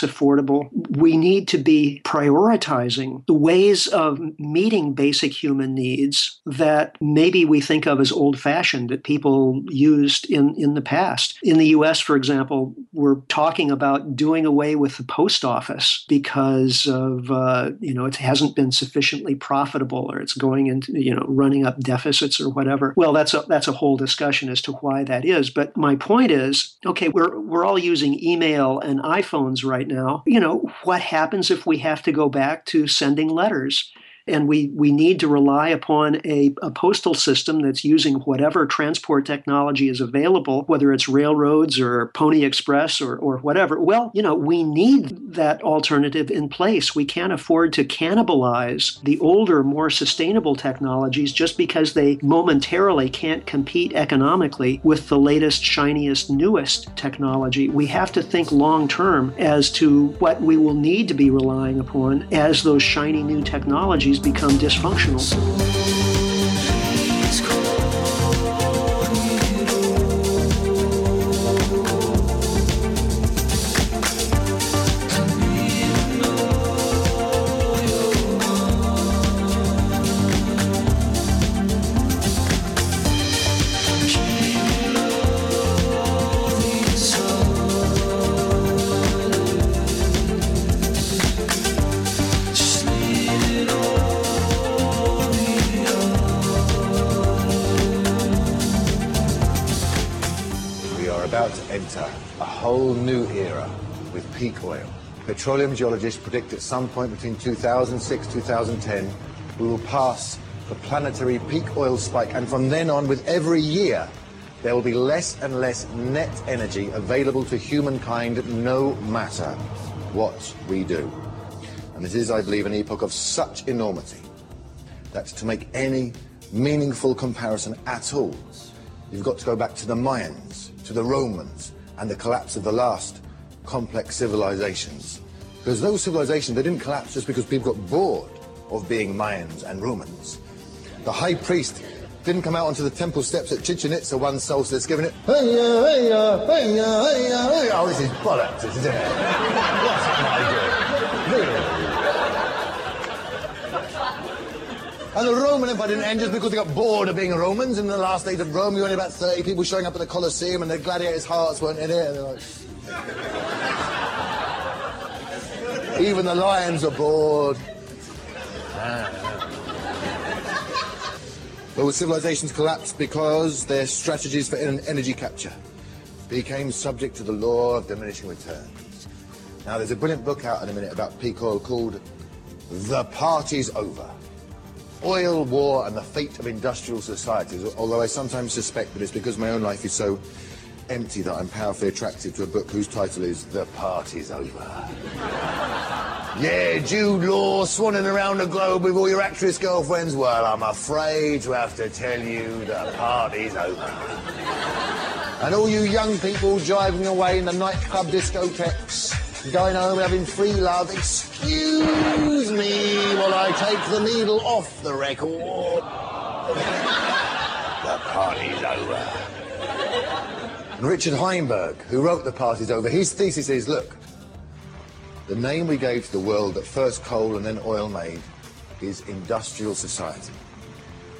affordable, we need to be prioritizing the ways of meeting basic human needs that maybe we think of as old fashioned that people used in, in the past. In the US, for example, we're talking about doing away with the post office because of, uh, you know, hasn't been sufficiently profitable or it's going into you know running up deficits or whatever well that's a that's a whole discussion as to why that is. But my point is okay we're we're all using email and iPhones right now. You know what happens if we have to go back to sending letters and we, we need to rely upon a, a postal system that's using whatever transport technology is available, whether it's railroads or Pony Express or, or whatever. Well, you know, we need that alternative in place. We can't afford to cannibalize the older, more sustainable technologies just because they momentarily can't compete economically with the latest, shiniest, newest technology. We have to think long term as to what we will need to be relying upon as those shiny new technologies become dysfunctional. Petroleum geologists predict at some point between 2006 2010 we will pass the planetary peak oil spike, and from then on, with every year, there will be less and less net energy available to humankind no matter what we do. And this is, I believe, an epoch of such enormity that to make any meaningful comparison at all, you've got to go back to the Mayans, to the Romans, and the collapse of the last complex civilizations. Because those civilizations, they didn't collapse just because people got bored of being Mayans and Romans. The high priest didn't come out onto the temple steps at Chichen Itza one solstice giving it, hey, yeah, hey, hey, hey. Oh, this is bollocks, isn't it? What am I? Really? And the Roman Empire didn't end just because they got bored of being Romans. In the last days of Rome, you only about 30 people showing up at the Colosseum and the gladiators' hearts weren't in it. And they're like... Even the lions are bored. But with civilizations collapsed because their strategies for energy capture became subject to the law of diminishing returns. Now, there's a brilliant book out in a minute about peak oil called The Party's Over. Oil, war, and the fate of industrial societies, although I sometimes suspect that it's because my own life is so empty that I'm powerfully attracted to a book whose title is The Party's Over. Yeah, Jude Law swanning around the globe with all your actress girlfriends. Well, I'm afraid to have to tell you the party's over. And all you young people driving away in the nightclub discotheques, going home having free love, excuse me while I take the needle off the record. the party's over. And Richard Heinberg, who wrote The Party's Over, his thesis is, look, the name we gave to the world that first coal and then oil made is industrial society.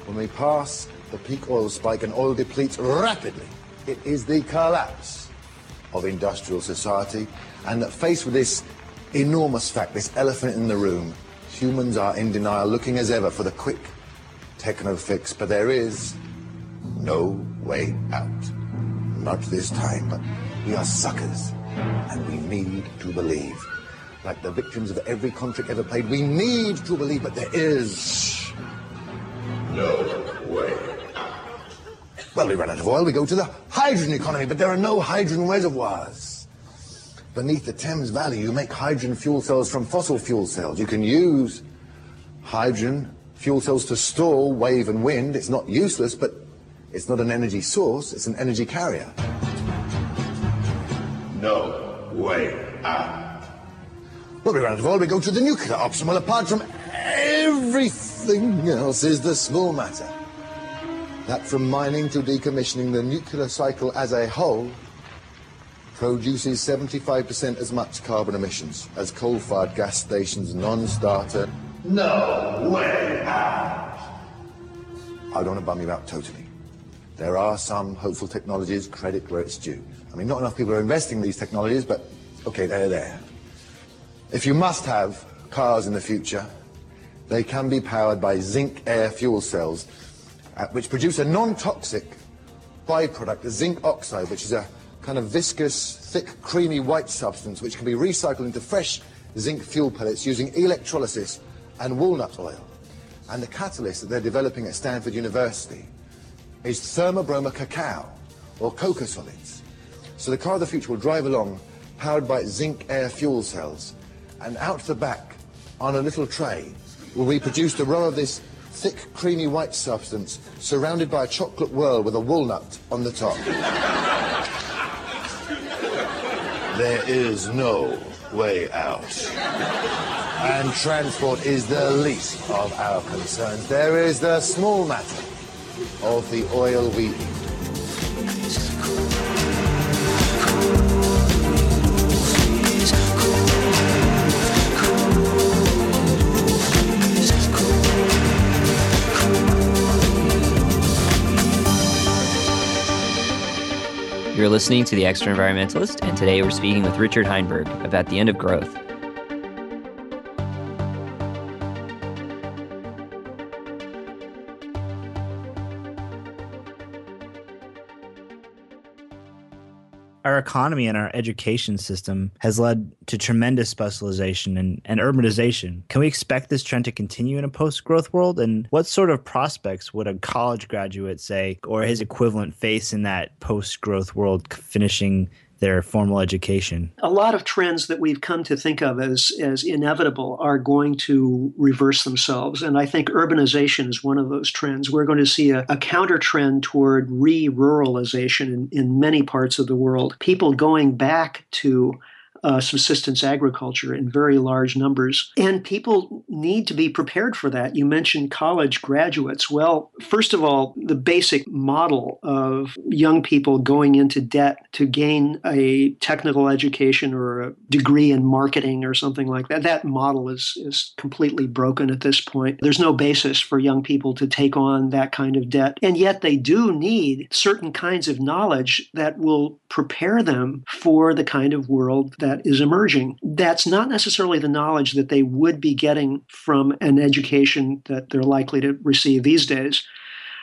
When we pass the peak oil spike and oil depletes rapidly, it is the collapse of industrial society. And that faced with this enormous fact, this elephant in the room, humans are in denial, looking as ever for the quick techno fix, but there is no way out. Not this time, but we are suckers, and we need to believe like the victims of every contract ever played. We need to believe, but there is no way. Well, we run out of oil, we go to the hydrogen economy, but there are no hydrogen reservoirs. Beneath the Thames Valley, you make hydrogen fuel cells from fossil fuel cells. You can use hydrogen fuel cells to store wave and wind. It's not useless, but it's not an energy source, it's an energy carrier. No way out. Well, we run out of oil, we go to the nuclear option. Well, apart from everything else is the small matter. That from mining to decommissioning, the nuclear cycle as a whole produces 75% as much carbon emissions as coal-fired gas stations non-starter. No way out. I don't want to bum you out totally. There are some hopeful technologies, credit where it's due. I mean, not enough people are investing in these technologies, but okay, they're there. If you must have cars in the future, they can be powered by zinc air fuel cells, uh, which produce a non-toxic byproduct, the zinc oxide, which is a kind of viscous, thick, creamy white substance which can be recycled into fresh zinc fuel pellets using electrolysis and walnut oil. And the catalyst that they're developing at Stanford University is thermobroma cacao, or cocoa solids. So the car of the future will drive along powered by zinc air fuel cells, and out the back, on a little tray, will be produced a row of this thick, creamy white substance surrounded by a chocolate whirl with a walnut on the top. there is no way out. And transport is the least of our concerns. There is the small matter of the oil we. You're listening to The Extra Environmentalist, and today we're speaking with Richard Heinberg about the end of growth. Economy and our education system has led to tremendous specialization and, and urbanization. Can we expect this trend to continue in a post growth world? And what sort of prospects would a college graduate, say, or his equivalent face in that post growth world finishing their formal education? A lot of trends that we've come to think of as, as inevitable are going to reverse themselves. And I think urbanization is one of those trends. We're going to see a, a counter trend toward re ruralization in, in many parts of the world. People going back to uh, subsistence agriculture in very large numbers. And people need to be prepared for that. You mentioned college graduates. Well, first of all, the basic model of young people going into debt to gain a technical education or a degree in marketing or something like that, that model is, is completely broken at this point. There's no basis for young people to take on that kind of debt. And yet they do need certain kinds of knowledge that will prepare them for the kind of world that is emerging. That's not necessarily the knowledge that they would be getting from an education that they're likely to receive these days.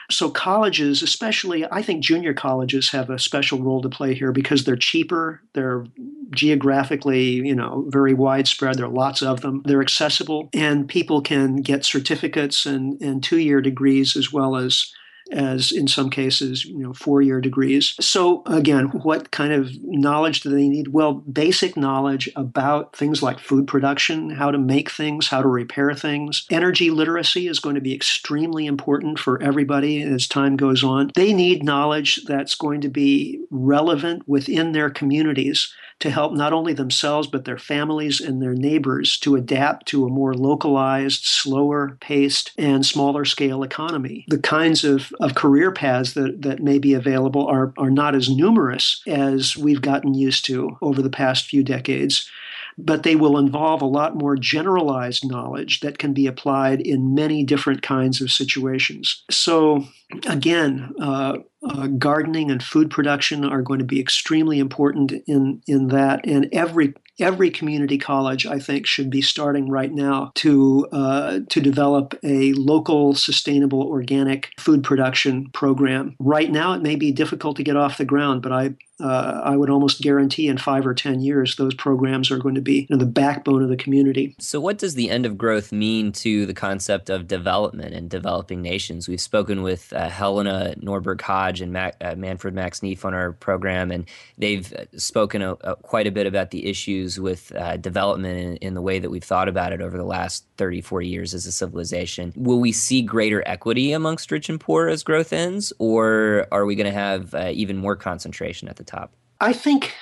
So, colleges, especially, I think junior colleges have a special role to play here because they're cheaper, they're geographically, you know, very widespread. There are lots of them. They're accessible, and people can get certificates and, and two year degrees as well as as in some cases, you know, four year degrees. So, again, what kind of knowledge do they need? Well, basic knowledge about things like food production, how to make things, how to repair things. Energy literacy is going to be extremely important for everybody as time goes on. They need knowledge that's going to be relevant within their communities to help not only themselves, but their families and their neighbors to adapt to a more localized, slower paced, and smaller scale economy. The kinds of, of career paths that, that may be available are, are not as numerous as we've gotten used to over the past few decades but they will involve a lot more generalized knowledge that can be applied in many different kinds of situations. So, again, uh, uh, gardening and food production are going to be extremely important in in that, and every every community college, I think, should be starting right now to uh, to develop a local, sustainable, organic food production program. Right now, it may be difficult to get off the ground, but I uh, I would almost guarantee in five or 10 years, those programs are going to be you know, the backbone of the community. So, what does the end of growth mean to the concept of development and developing nations? We've spoken with uh, Helena Norberg Hodge and Mac, uh, Manfred Max Neef on our program, and they've uh, spoken a, a, quite a bit about the issues with uh, development in, in the way that we've thought about it over the last 30, 40 years as a civilization. Will we see greater equity amongst rich and poor as growth ends, or are we going to have uh, even more concentration at the top? I think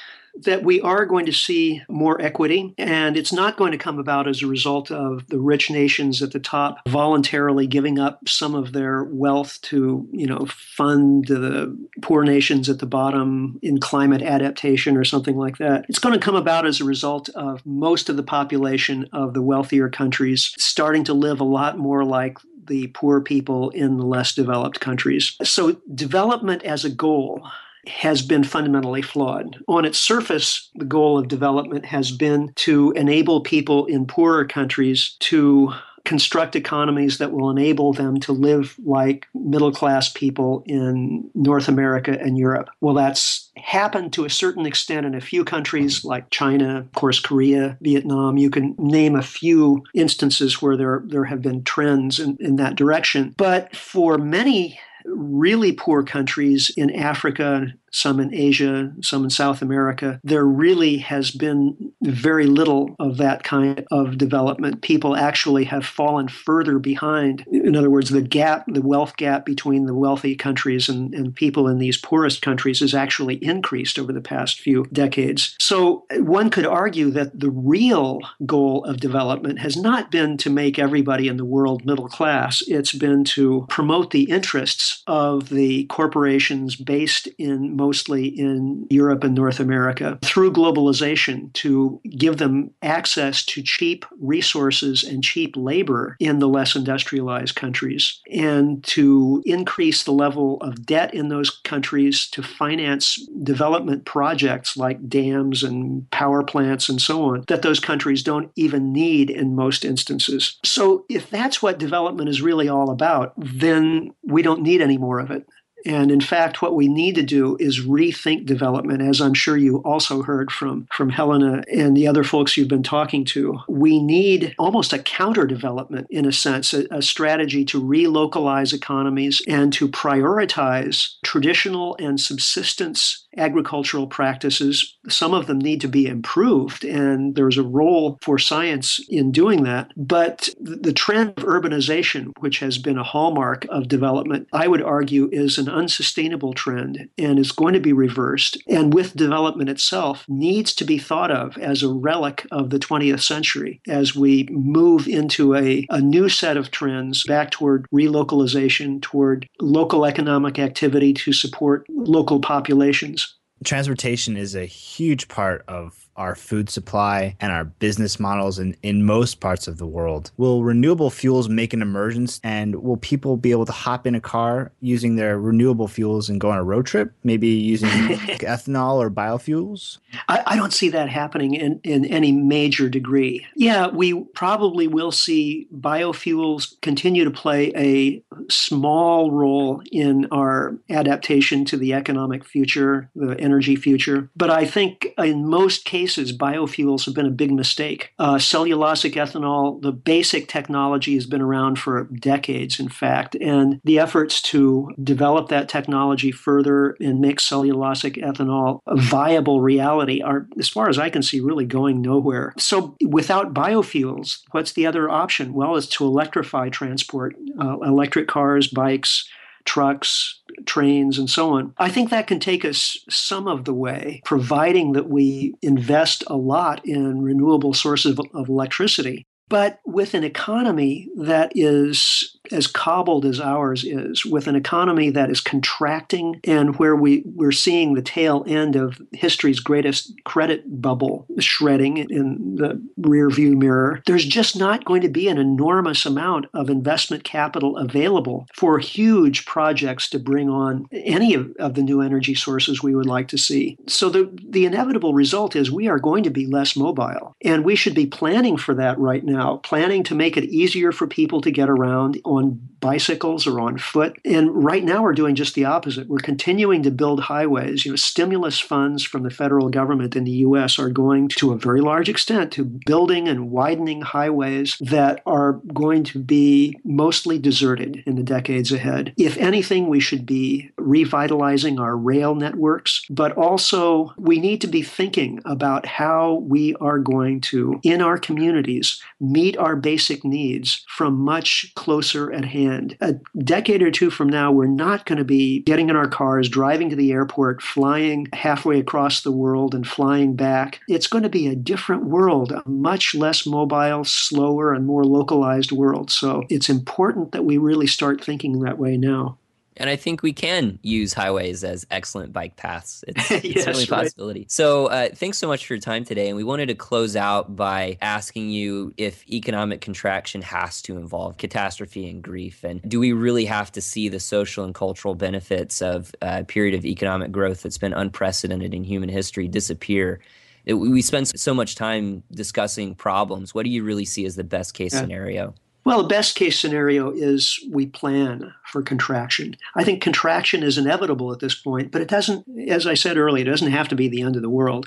that we are going to see more equity, and it's not going to come about as a result of the rich nations at the top voluntarily giving up some of their wealth to, you know, fund the poor nations at the bottom in climate adaptation or something like that. It's going to come about as a result of most of the population of the wealthier countries starting to live a lot more like the poor people in the less developed countries. So, development as a goal has been fundamentally flawed. On its surface, the goal of development has been to enable people in poorer countries to construct economies that will enable them to live like middle class people in North America and Europe. Well, that's happened to a certain extent in a few countries like China, of course, Korea, Vietnam. You can name a few instances where there, there have been trends in, in that direction. But for many really poor countries in Africa, some in Asia, some in South America, there really has been very little of that kind of development. People actually have fallen further behind. In other words, the gap, the wealth gap between the wealthy countries and, and people in these poorest countries has actually increased over the past few decades. So one could argue that the real goal of development has not been to make everybody in the world middle class, it's been to promote the interests of the corporations based in mostly in Europe and North America through globalization to give them access to cheap resources and cheap labor in the less industrialized countries and to increase the level of debt in those countries to finance development projects like dams and power plants and so on that those countries don't even need in most instances. So if that's what development is really all about, then we don't need any more of it. And in fact, what we need to do is rethink development, as I'm sure you also heard from, from Helena and the other folks you've been talking to. We need almost a counter development, in a sense, a, a strategy to relocalize economies and to prioritize traditional and subsistence agricultural practices. Some of them need to be improved, and there's a role for science in doing that. But the trend of urbanization, which has been a hallmark of development, I would argue is an unsustainable trend and is going to be reversed. And with development itself, needs to be thought of as a relic of the 20th century as we move into a, a new set of trends back toward relocalization, toward local economic activity to support local populations. Transportation is a huge part of our food supply and our business models in, in most parts of the world. Will renewable fuels make an emergence and will people be able to hop in a car using their renewable fuels and go on a road trip, maybe using ethanol or biofuels? I, I, don't see that happening in, in any major degree. Yeah, we probably will see biofuels continue to play a small role in our adaptation to the economic future, the energy future. But I think in most cases, cases, biofuels have been a big mistake. Uh, cellulosic ethanol, the basic technology has been around for decades, in fact, and the efforts to develop that technology further and make cellulosic ethanol a viable reality are, as far as I can see, really going nowhere. So, without biofuels, what's the other option? Well, it's to electrify transport, uh, electric cars, bikes trucks, trains, and so on. I think that can take us some of the way, providing that we invest a lot in renewable sources of, of electricity. But with an economy that is as cobbled as ours is, with an economy that is contracting and where we, we're seeing the tail end of history's greatest credit bubble shredding in the rear view mirror, there's just not going to be an enormous amount of investment capital available for huge projects to bring on any of, of the new energy sources we would like to see. So the, the inevitable result is we are going to be less mobile. And we should be planning for that right now, planning to make it easier for people to get around on on bicycles or on foot. And right now we're doing just the opposite. We're continuing to build highways. You know, stimulus funds from the federal government in the US are going to a very large extent to building and widening highways that are going to be mostly deserted in the decades ahead. If anything, we should be revitalizing our rail networks, but also we need to be thinking about how we are going to, in our communities, meet our basic needs from much closer at hand. A decade or two from now, we're not going to be getting in our cars, driving to the airport, flying halfway across the world, and flying back. It's going to be a different world, a much less mobile, slower, and more localized world. So it's important that we really start thinking that way now. And I think we can use highways as excellent bike paths. It's, it's yes, certainly a right. possibility. So, uh, thanks so much for your time today. And we wanted to close out by asking you if economic contraction has to involve catastrophe and grief. And do we really have to see the social and cultural benefits of a period of economic growth that's been unprecedented in human history disappear? It, we spend so much time discussing problems. What do you really see as the best case Yeah. scenario? Well, the best case scenario is we plan for contraction. I think contraction is inevitable at this point, but it doesn't, as I said earlier, it doesn't have to be the end of the world.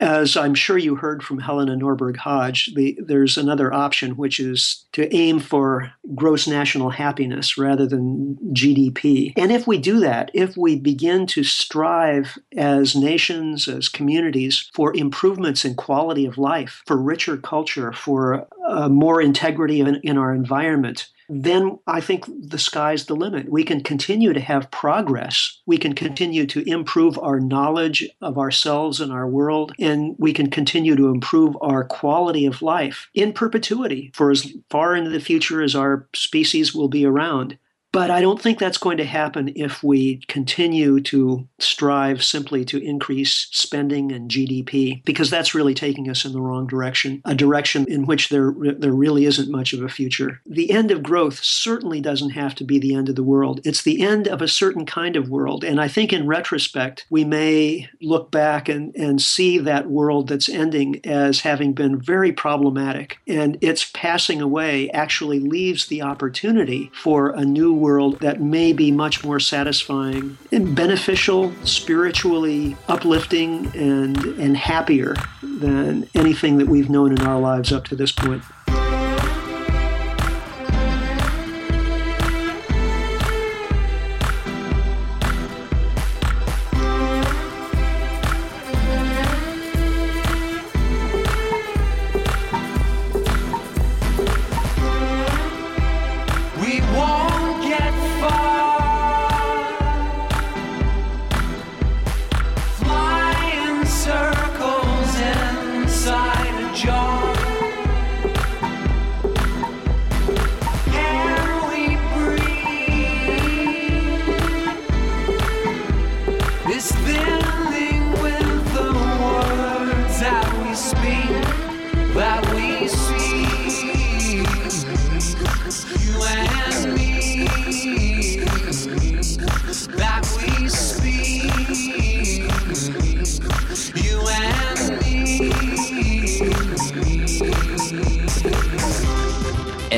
As I'm sure you heard from Helena Norberg Hodge, the, there's another option, which is to aim for gross national happiness rather than GDP. And if we do that, if we begin to strive as nations, as communities, for improvements in quality of life, for richer culture, for uh, more integrity in, in our environment, then I think the sky's the limit. We can continue to have progress. We can continue to improve our knowledge of ourselves and our world, and we can continue to improve our quality of life in perpetuity for as far into the future as our species will be around. But I don't think that's going to happen if we continue to strive simply to increase spending and GDP, because that's really taking us in the wrong direction, a direction in which there, there really isn't much of a future. The end of growth certainly doesn't have to be the end of the world. It's the end of a certain kind of world. And I think in retrospect, we may look back and, and see that world that's ending as having been very problematic. And its passing away actually leaves the opportunity for a new world that may be much more satisfying and beneficial, spiritually uplifting, and, and happier than anything that we've known in our lives up to this point.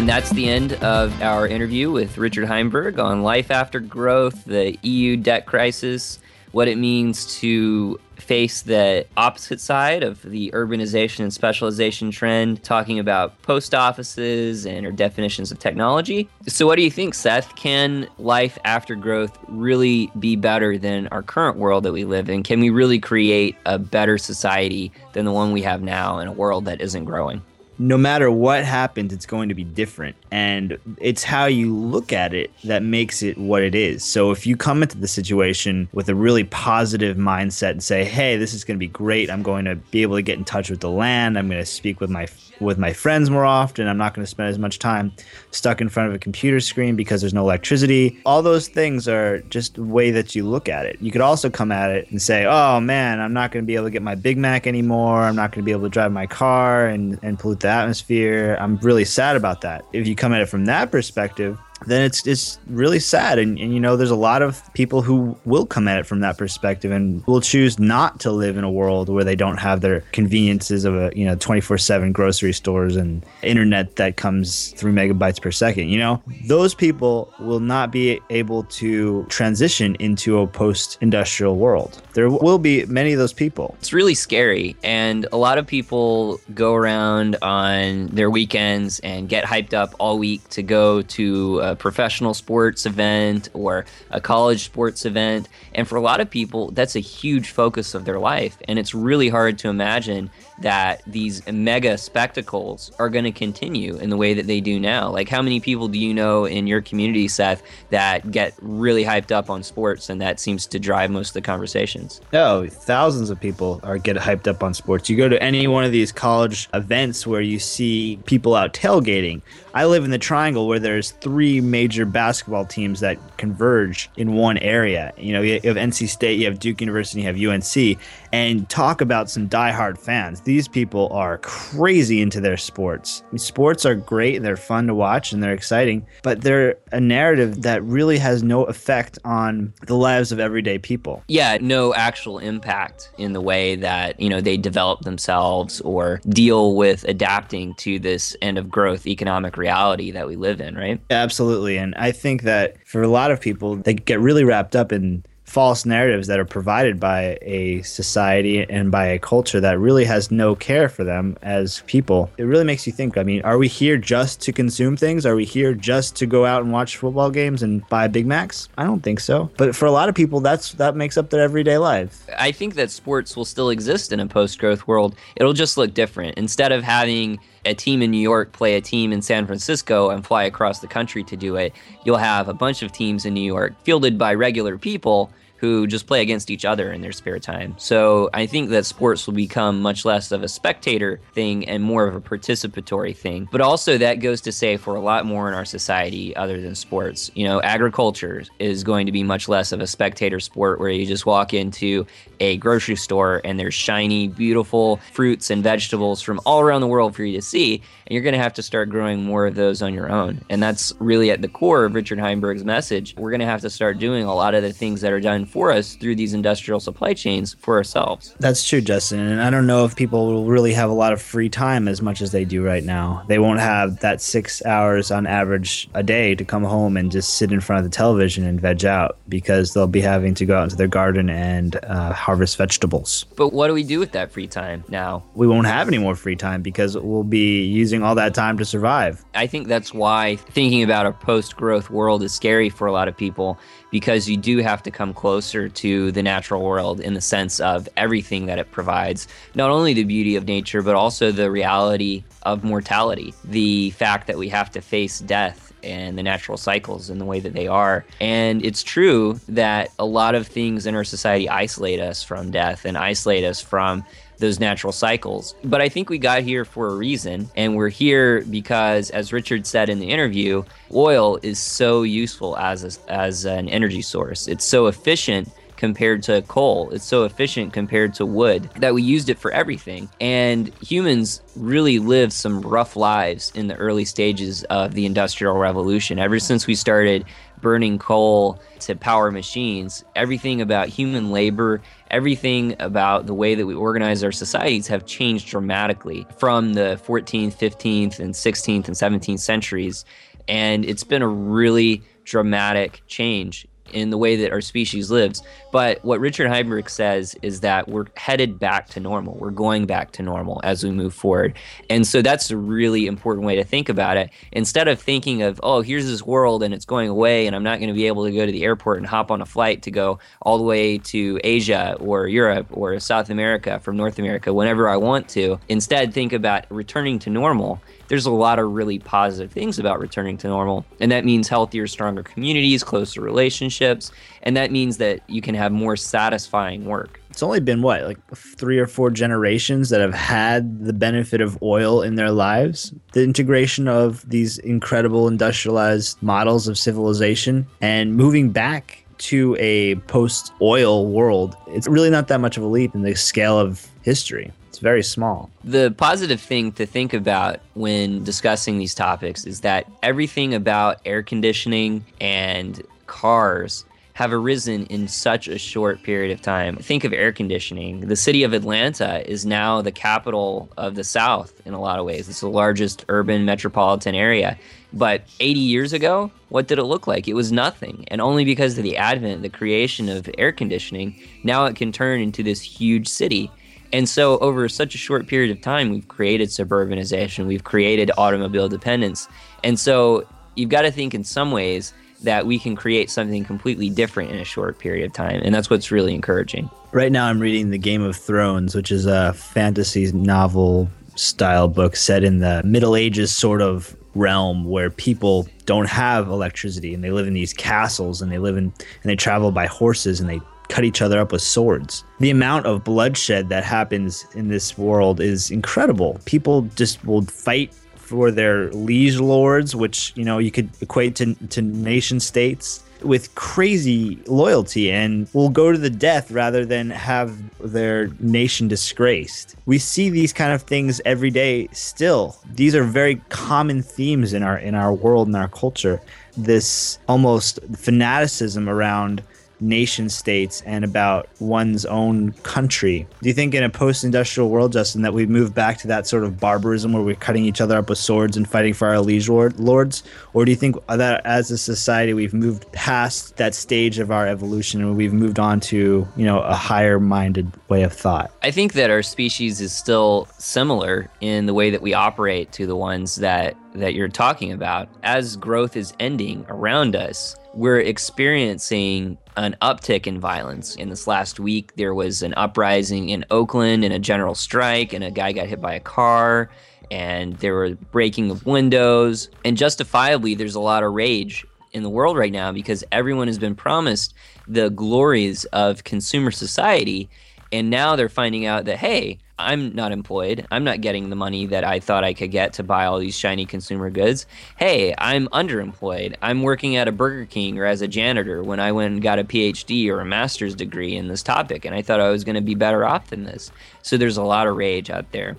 And that's the end of our interview with Richard Heinberg on life after growth, the EU debt crisis, what it means to face the opposite side of the urbanization and specialization trend, talking about post offices and our definitions of technology. So, what do you think, Seth? Can life after growth really be better than our current world that we live in? Can we really create a better society than the one we have now in a world that isn't growing? No matter what happens, it's going to be different. And it's how you look at it that makes it what it is. So if you come into the situation with a really positive mindset and say, "Hey, this is going to be great. I'm going to be able to get in touch with the land. I'm going to speak with my with my friends more often. I'm not going to spend as much time stuck in front of a computer screen because there's no electricity." All those things are just the way that you look at it. You could also come at it and say, "Oh man, I'm not going to be able to get my Big Mac anymore. I'm not going to be able to drive my car and and pollute the atmosphere. I'm really sad about that." If you come at it from that perspective, then it's it's really sad. And, and you know there's a lot of people who will come at it from that perspective and will choose not to live in a world where they don't have their conveniences of a you know 24/7 grocery stores and internet that comes 3 megabytes per second you know? Those people will not be able to transition into a post-industrial world. There will be many of those people. It's really scary. And a lot of people go around on their weekends and get hyped up all week to go to a professional sports event or a college sports event. And for a lot of people, that's a huge focus of their life. And it's really hard to imagine that these mega spectacles are going to continue in the way that they do now. Like, how many people do you know in your community, Seth, that get really hyped up on sports and that seems to drive most of the conversations? Oh, thousands of people are get hyped up on sports. You go to any one of these college events where you see people out tailgating. I live in the Triangle where there's three major basketball teams that converge in one area. You know, you have NC State, you have Duke University, you have UNC, and talk about some diehard fans. These people are crazy into their sports. Sports are great, they're fun to watch, and they're exciting, but they're a narrative that really has no effect on the lives of everyday people. yeah, no actual impact in the way that, you know, they develop themselves or deal with adapting to this end of growth economic reality that we live in, right? Absolutely. And I think that for a lot of people, they get really wrapped up in false narratives that are provided by a society and by a culture that really has no care for them as people. It really makes you think I mean, are we here just to consume things? Are we here just to go out and watch football games and buy Big Macs? I don't think so. But for a lot of people, that's that makes up their everyday life. I think that sports will still exist in a post growth world. It'll just look different. Instead of having a team in New York play a team in San Francisco and fly across the country to do it, you'll have a bunch of teams in New York fielded by regular people who just play against each other in their spare time. So I think that sports will become much less of a spectator thing and more of a participatory thing. But also that goes to say for a lot more in our society other than sports. You know, agriculture is going to be much less of a spectator sport where you just walk into a grocery store and there's shiny, beautiful fruits and vegetables from all around the world for you to see. And you're going to have to start growing more of those on your own. And that's really at the core of Richard Heinberg's message. We're going to have to start doing a lot of the things that are done for us through these industrial supply chains for ourselves. That's true, Justin. And I don't know if people will really have a lot of free time as much as they do right now. They won't have that six hours on average a day to come home and just sit in front of the television and veg out because they'll be having to go out into their garden and uh, harvest vegetables. But what do we do with that free time now? We won't have any more free time because we'll be using all that time to survive. I think that's why thinking about a post growth world is scary for a lot of people because you do have to come closer to the natural world in the sense of everything that it provides. Not only the beauty of nature, but also the reality of mortality, the fact that we have to face death and the natural cycles in the way that they are. And it's true that a lot of things in our society isolate us from death and isolate us from those natural cycles. But I think we got here for a reason. And we're here because, as Richard said in the interview, oil is so useful as, a, as an energy source. It's so efficient compared to coal. It's so efficient compared to wood that we used it for everything. And humans really lived some rough lives in the early stages of the Industrial Revolution. Ever since we started burning coal to power machines, everything about human labor everything about the way that we organize our societies have changed dramatically from the 14th, 15th, and 16th and 17th centuries. And it's been a really dramatic change in the way that our species lives. But what Richard Heinberg says is that we're headed back to normal. We're going back to normal as we move forward. And so that's a really important way to think about it. Instead of thinking of, oh, here's this world and it's going away and I'm not going to be able to go to the airport and hop on a flight to go all the way to Asia or Europe or South America from North America whenever I want to. Instead, think about returning to normal there's a lot of really positive things about returning to normal. And that means healthier, stronger communities, closer relationships. And that means that you can have more satisfying work. It's only been what, like three or four generations that have had the benefit of oil in their lives. The integration of these incredible industrialized models of civilization and moving back to a post oil world, it's really not that much of a leap in the scale of history. It's very small. The positive thing to think about when discussing these topics is that everything about air conditioning and cars have arisen in such a short period of time. Think of air conditioning. The city of Atlanta is now the capital of the South in a lot of ways. It's the largest urban metropolitan area. But 80 years ago, what did it look like? It was nothing. And only because of the advent, the creation of air conditioning, now it can turn into this huge city. And so, over such a short period of time, we've created suburbanization, we've created automobile dependence. And so, you've got to think in some ways that we can create something completely different in a short period of time. And that's what's really encouraging. Right now, I'm reading The Game of Thrones, which is a fantasy novel style book set in the Middle Ages sort of realm where people don't have electricity and they live in these castles and they live in and they travel by horses and they cut each other up with swords. The amount of bloodshed that happens in this world is incredible. People just will fight for their liege lords, which you know you could equate to to nation states with crazy loyalty and will go to the death rather than have their nation disgraced. We see these kind of things every day still. These are very common themes in our in our world and our culture. This almost fanaticism around nation states and about one's own country. Do you think in a post industrial world, Justin, that we've moved back to that sort of barbarism where we're cutting each other up with swords and fighting for our liege lords? Or do you think that as a society we've moved past that stage of our evolution and we've moved on to, you know, a higher minded way of thought? I think that our species is still similar in the way that we operate to the ones that that you're talking about. As growth is ending around us, we're experiencing an uptick in violence. In this last week, there was an uprising in Oakland and a general strike, and a guy got hit by a car, and there were breaking of windows. And justifiably, there's a lot of rage in the world right now because everyone has been promised the glories of consumer society. And now they're finding out that, hey, I'm not employed. I'm not getting the money that I thought I could get to buy all these shiny consumer goods. Hey, I'm underemployed. I'm working at a Burger King or as a janitor when I went and got a PhD or a master's degree in this topic, and I thought I was going to be better off than this. So there's a lot of rage out there.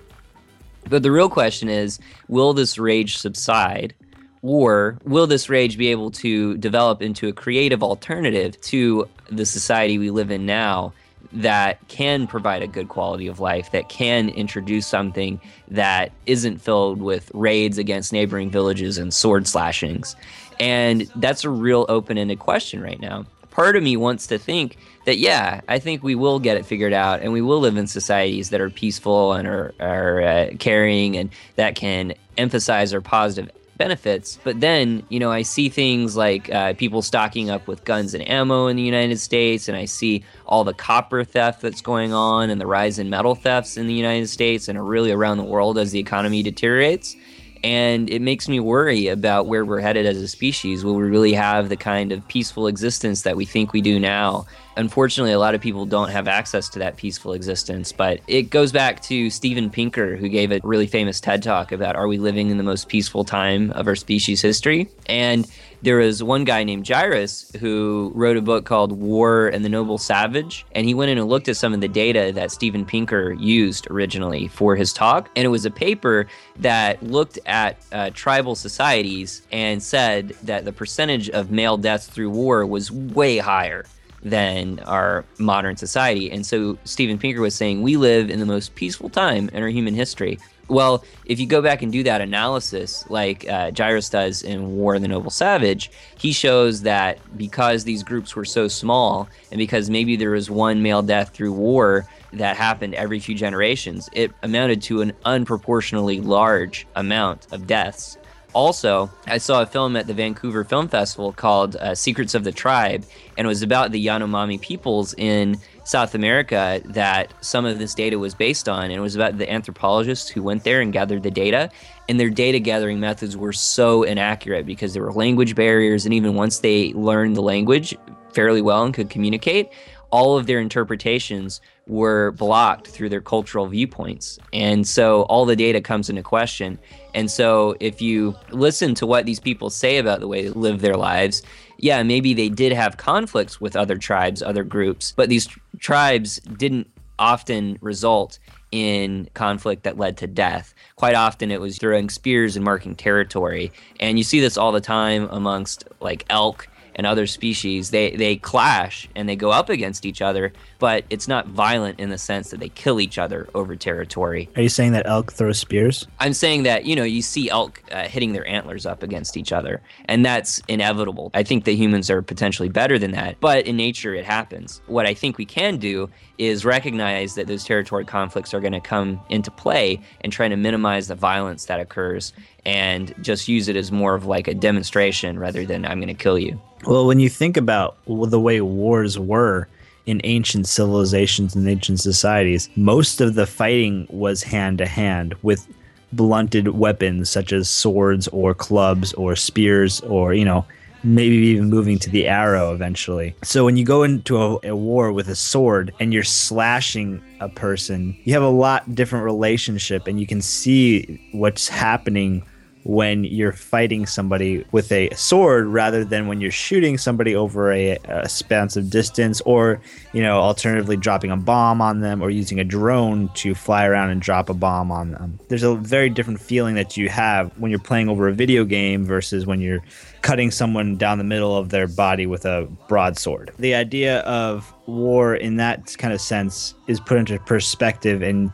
But the real question is will this rage subside? Or will this rage be able to develop into a creative alternative to the society we live in now that can provide a good quality of life, that can introduce something that isn't filled with raids against neighboring villages and sword slashings. And that's a real open ended question right now. Part of me wants to think that, yeah, I think we will get it figured out and we will live in societies that are peaceful and are, are uh, caring and that can emphasize our positive benefits. But then, you know, I see things like uh, people stocking up with guns and ammo in the United States, and I see all the copper theft that's going on and the rise in metal thefts in the United States and really around the world as the economy deteriorates. And it makes me worry about where we're headed as a species. Will we really have the kind of peaceful existence that we think we do now? Unfortunately, a lot of people don't have access to that peaceful existence. But it goes back to Steven Pinker, who gave a really famous TED talk about are we living in the most peaceful time of our species history? And there was one guy named Jairus who wrote a book called War and the Noble Savage. And he went in and looked at some of the data that Steven Pinker used originally for his talk. And it was a paper that looked at uh, tribal societies and said that the percentage of male deaths through war was way higher than our modern society. And so Steven Pinker was saying we live in the most peaceful time in our human history. Well, if you go back and do that analysis, like uh, Jairus does in War of the Noble Savage, he shows that because these groups were so small, and because maybe there was one male death through war that happened every few generations, it amounted to an unproportionally large amount of deaths. Also, I saw a film at the Vancouver Film Festival called uh, Secrets of the Tribe, and it was about the Yanomami peoples in South America that some of this data was based on. And it was about the anthropologists who went there and gathered the data. And their data gathering methods were so inaccurate because there were language barriers. And even once they learned the language fairly well and could communicate, all of their interpretations were blocked through their cultural viewpoints. And so all the data comes into question. And so if you listen to what these people say about the way they live their lives, yeah, maybe they did have conflicts with other tribes, other groups, but these tr- tribes didn't often result in conflict that led to death. Quite often it was throwing spears and marking territory. And you see this all the time amongst like elk and other species, they, they clash and they go up against each other, but it's not violent in the sense that they kill each other over territory. Are you saying that elk throw spears? I'm saying that, you know, you see elk uh, hitting their antlers up against each other, and that's inevitable. I think that humans are potentially better than that, but in nature it happens. What I think we can do is recognize that those territory conflicts are going to come into play and try to minimize the violence that occurs and just use it as more of like a demonstration rather than I'm going to kill you. Well, when you think about the way wars were in ancient civilizations and ancient societies, most of the fighting was hand to hand with blunted weapons such as swords or clubs or spears or, you know, maybe even moving to the arrow eventually. So when you go into a, a, war with a sword and you're slashing a person, you have a lot different relationship and you can see what's happening when you're fighting somebody with a sword rather than when you're shooting somebody over a, a expansive distance or you know alternatively dropping a bomb on them or using a drone to fly around and drop a bomb on them. There's a very different feeling that you have when you're playing over a video game versus when you're cutting someone down the middle of their body with a broadsword. The idea of war in that kind of sense is put into perspective and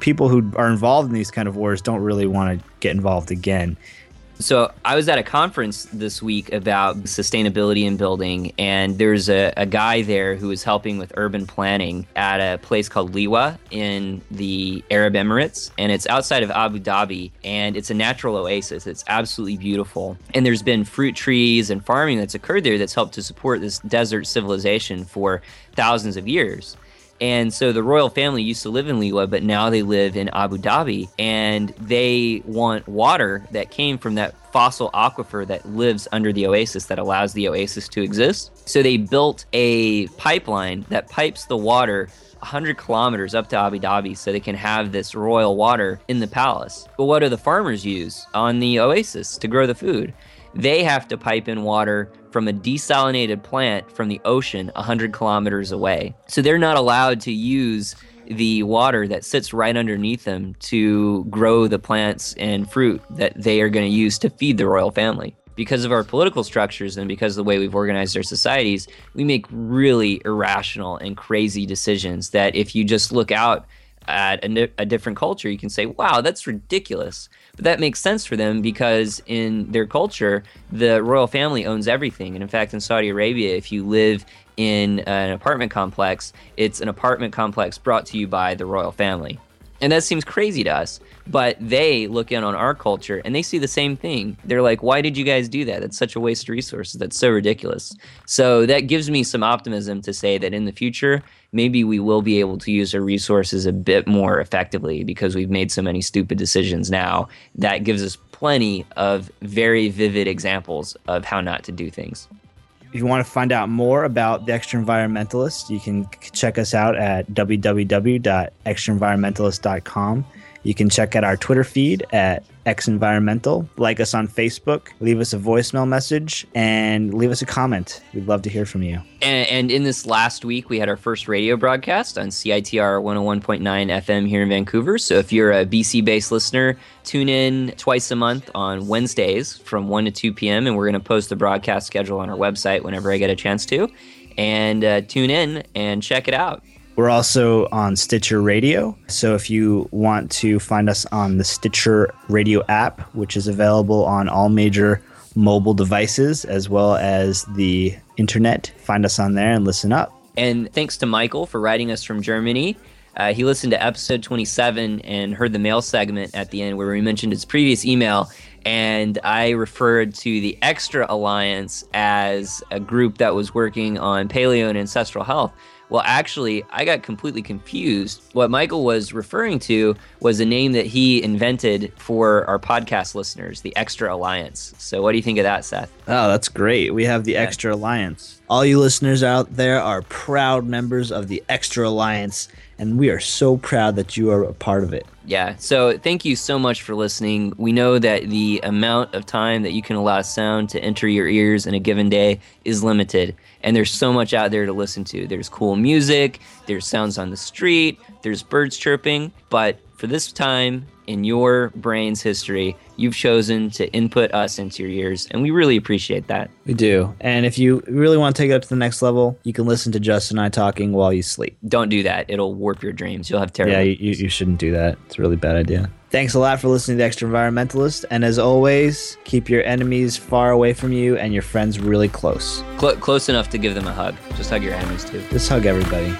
people who are involved in these kind of wars don't really want to get involved again. So I was at a conference this week about sustainability in building, and there's a, a guy there who is helping with urban planning at a place called Liwa in the Arab Emirates, and it's outside of Abu Dhabi, and it's a natural oasis. It's absolutely beautiful, and there's been fruit trees and farming that's occurred there that's helped to support this desert civilization for thousands of years. And so the royal family used to live in Liwa, but now they live in Abu Dhabi. And they want water that came from that fossil aquifer that lives under the oasis that allows the oasis to exist. So they built a pipeline that pipes the water 100 kilometers up to Abu Dhabi so they can have this royal water in the palace. But what do the farmers use on the oasis to grow the food? They have to pipe in water from a desalinated plant from the ocean 100 kilometers away. So they're not allowed to use the water that sits right underneath them to grow the plants and fruit that they are going to use to feed the royal family. Because of our political structures and because of the way we've organized our societies, we make really irrational and crazy decisions that if you just look out at a, a, different culture, you can say, wow, that's ridiculous. But that makes sense for them because in their culture, the royal family owns everything. And in fact, in Saudi Arabia, if you live in an apartment complex, it's an apartment complex brought to you by the royal family. And that seems crazy to us, but they look in on our culture and they see the same thing. They're like, why did you guys do that? That's such a waste of resources. That's so ridiculous. So that gives me some optimism to say that in the future, maybe we will be able to use our resources a bit more effectively because we've made so many stupid decisions now. That gives us plenty of very vivid examples of how not to do things. If you want to find out more about the Extra Environmentalist, you can check us out at www.extraenvironmentalist.com. You can check out our Twitter feed at X Environmental. Like us on Facebook, leave us a voicemail message, and leave us a comment. We'd love to hear from you. And, and in this last week, we had our first radio broadcast on CITR 101.9 FM here in Vancouver. So if you're a BC based listener, tune in twice a month on Wednesdays from 1 to 2 p.m. And we're going to post the broadcast schedule on our website whenever I get a chance to. and uh, tune in and check it out. We're also on Stitcher Radio. So if you want to find us on the Stitcher Radio app, which is available on all major mobile devices as well as the internet, find us on there and listen up. And thanks to Michael for writing us from Germany. Uh, he listened to episode 27 and heard the mail segment at the end where we mentioned his previous email. And I referred to the Extra Alliance as a group that was working on paleo and ancestral health. Well, actually, I got completely confused. What Michael was referring to was a name that he invented for our podcast listeners, the Extra Alliance. So, what do you think of that, Seth? Oh, that's great. We have the Extra Alliance. All you listeners out there are proud members of the Extra Alliance, and we are so proud that you are a part of it. Yeah. So thank you so much for listening. We know that the amount of time that you can allow sound to enter your ears in a given day is limited. And there's so much out there to listen to. There's cool music, there's sounds on the street, there's birds chirping. But for this time in your brain's history, you've chosen to input us into your ears. And we really appreciate that. We do. And if you really want to take it up to the next level, you can listen to Justin and I talking while you sleep. Don't do that. It'll warp your dreams. You'll have terrible. Yeah, you, you you shouldn't do that. It's a really bad idea. Thanks a lot for listening to Extra Environmentalist. And as always, keep your enemies far away from you and your friends really close. Cl- close enough to give them a hug. Just hug your enemies too. Just hug everybody.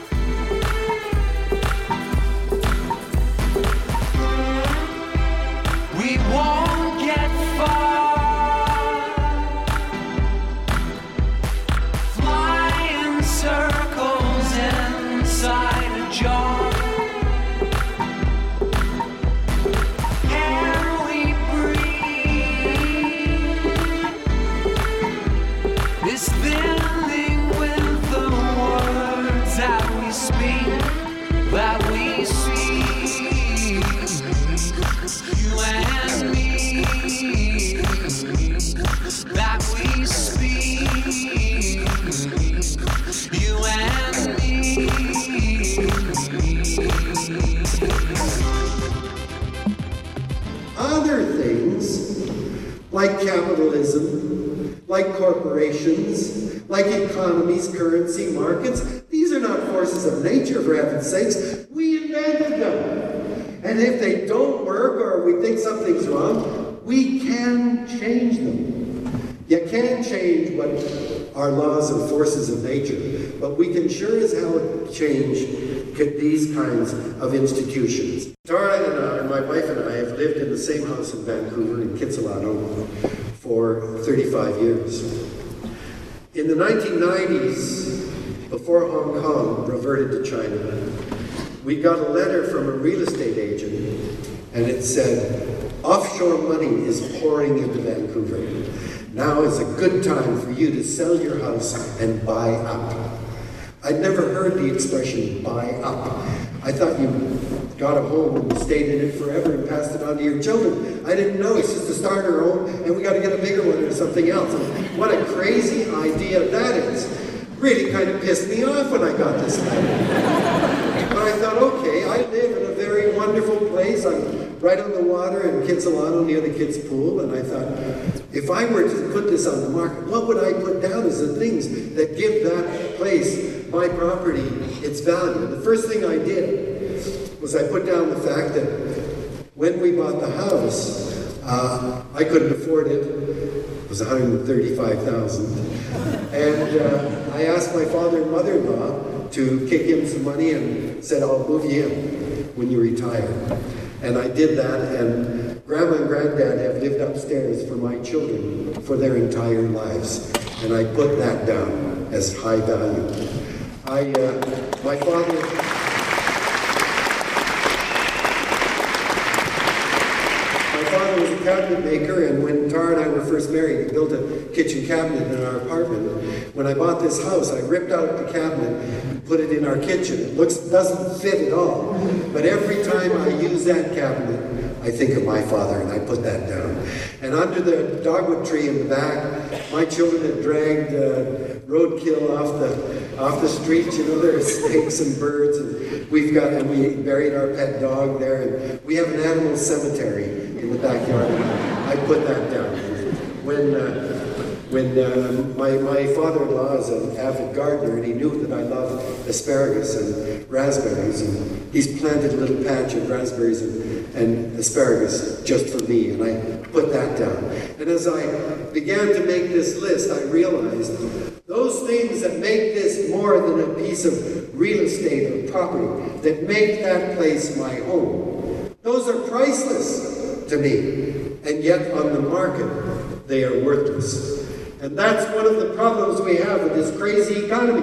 A real estate agent, and it said, offshore money is pouring into Vancouver. Now is a good time for you to sell your house and buy up. I'd never heard the expression buy up. I thought you got a home and stayed in it forever and passed it on to your children. I didn't know it's just a starter home and we got to get a bigger one or something else. What a crazy idea that is. Really kind of pissed me off when I got this letter. But I thought, okay, I live in a very wonderful place. I'm right on the Kitsilano near the kids' pool. And I thought, if I were to put this on the market, what would I put down as the things that give that place, my property, its value? The first thing I did was I put down the fact that when we bought the house, uh, I couldn't afford it. It was 135,000. And uh, I asked my father and mother-in-law to kick in some money and said, I'll move you in when you retire. And I did that, and Grandma and Granddad have lived upstairs for my children for their entire lives. And I put that down as high value. I, uh, my father... Cabinet maker, and when Tara and I were first married, he built a kitchen cabinet in our apartment. When I bought this house, I ripped out the cabinet put it in our kitchen. It looks doesn't fit at all, but every time I use that cabinet, I think of my father, and I put that down. And under the dogwood tree in the back, my children had dragged uh, roadkill off the off the street. You know, there are snakes and birds, and we've got and we buried our pet dog there, and we have an animal cemetery in the backyard. I put that down. When uh, when um, my, my father-in-law is an avid gardener and he knew that I love asparagus and raspberries and he's planted a little patch of raspberries and, and asparagus just for me and I put that down. And as I began to make this list, I realized those things that make this more than a piece of real estate or property, that make that place my home, those are priceless to me. And yet on the market, they are worthless. And that's one of the problems we have with this crazy economy.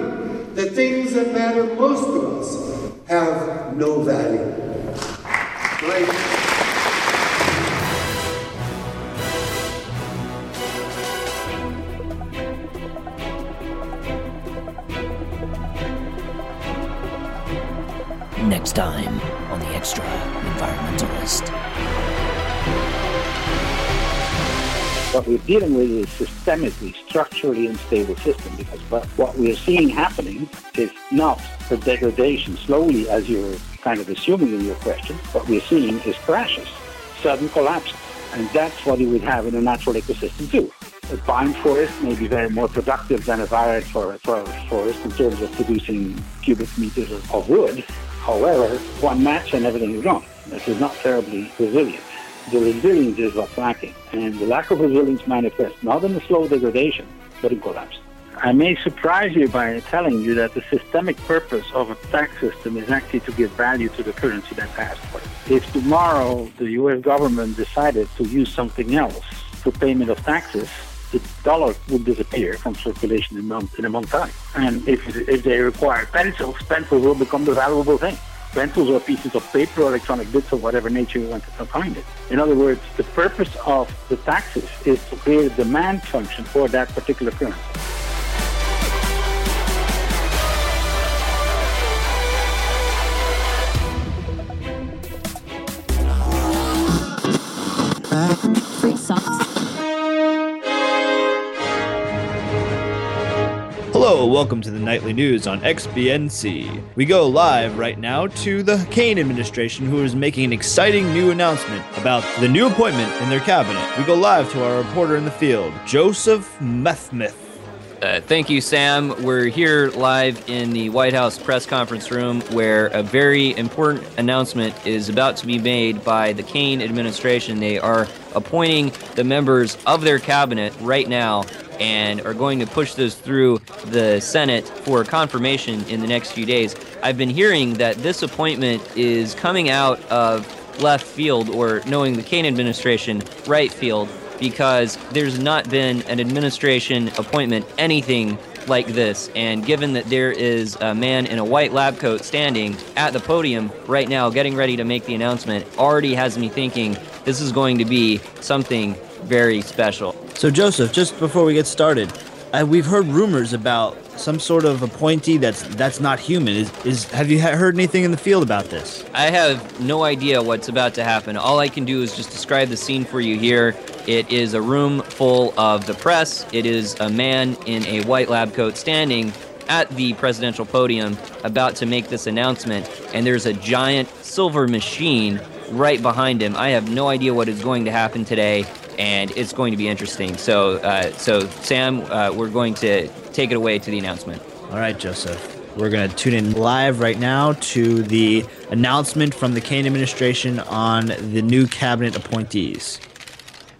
The things that matter most to us have no value. Next time on the Extra Environmentalist. What we're dealing with is a systemically, structurally unstable system because what, what we're seeing happening is not the degradation slowly as you're kind of assuming in your question. What we're seeing is crashes, sudden collapses. And that's what you would have in a natural ecosystem too. A pine forest may be very more productive than a virate forest, forest in terms of producing cubic meters of, wood. However, one match and everything is gone. This is not terribly resilient. The resilience is what's lacking. And the lack of resilience manifests not in the slow degradation, but in collapse. I may surprise you by telling you that the systemic purpose of a tax system is actually to give value to the currency that asked for. If tomorrow the US government decided to use something else for payment of taxes, the dollar would disappear from circulation in, a month, in a month time. And if, if they require pencils, pencils will become the valuable thing. Pencils are pieces of paper or electronic bits of whatever nature you want to find it. In other words, the purpose of the taxes is to create a demand function for that particular currency. Welcome to the nightly news on XBNC. We go live right now to the Kane administration, who is making an exciting new announcement about the new appointment in their cabinet. We go live to our reporter in the field, Joseph Methmith. Uh, thank you, Sam. We're here live in the White House press conference room where a very important announcement is about to be made by the Kane administration. They are appointing the members of their cabinet right now and are going to push those through the Senate for confirmation in the next few days. I've been hearing that this appointment is coming out of left field or knowing the Kane administration right field because there's not been an administration appointment anything like this. And given that there is a man in a white lab coat standing at the podium right now getting ready to make the announcement, already has me thinking this is going to be something very special. So, Joseph, just before we get started, uh, we've heard rumors about some sort of appointee that's that's not human. Is, is have you heard anything in the field about this? I have no idea what's about to happen. All I can do is just describe the scene for you here. It is a room full of the press. It is a man in a white lab coat standing at the presidential podium about to make this announcement, and there's a giant silver machine right behind him. I have no idea what is going to happen today, and it's going to be interesting. So, uh, so Sam, uh, we're going to take it away to the announcement. All right, Joseph. We're going to tune in live right now to the announcement from the Kane administration on the new cabinet appointees.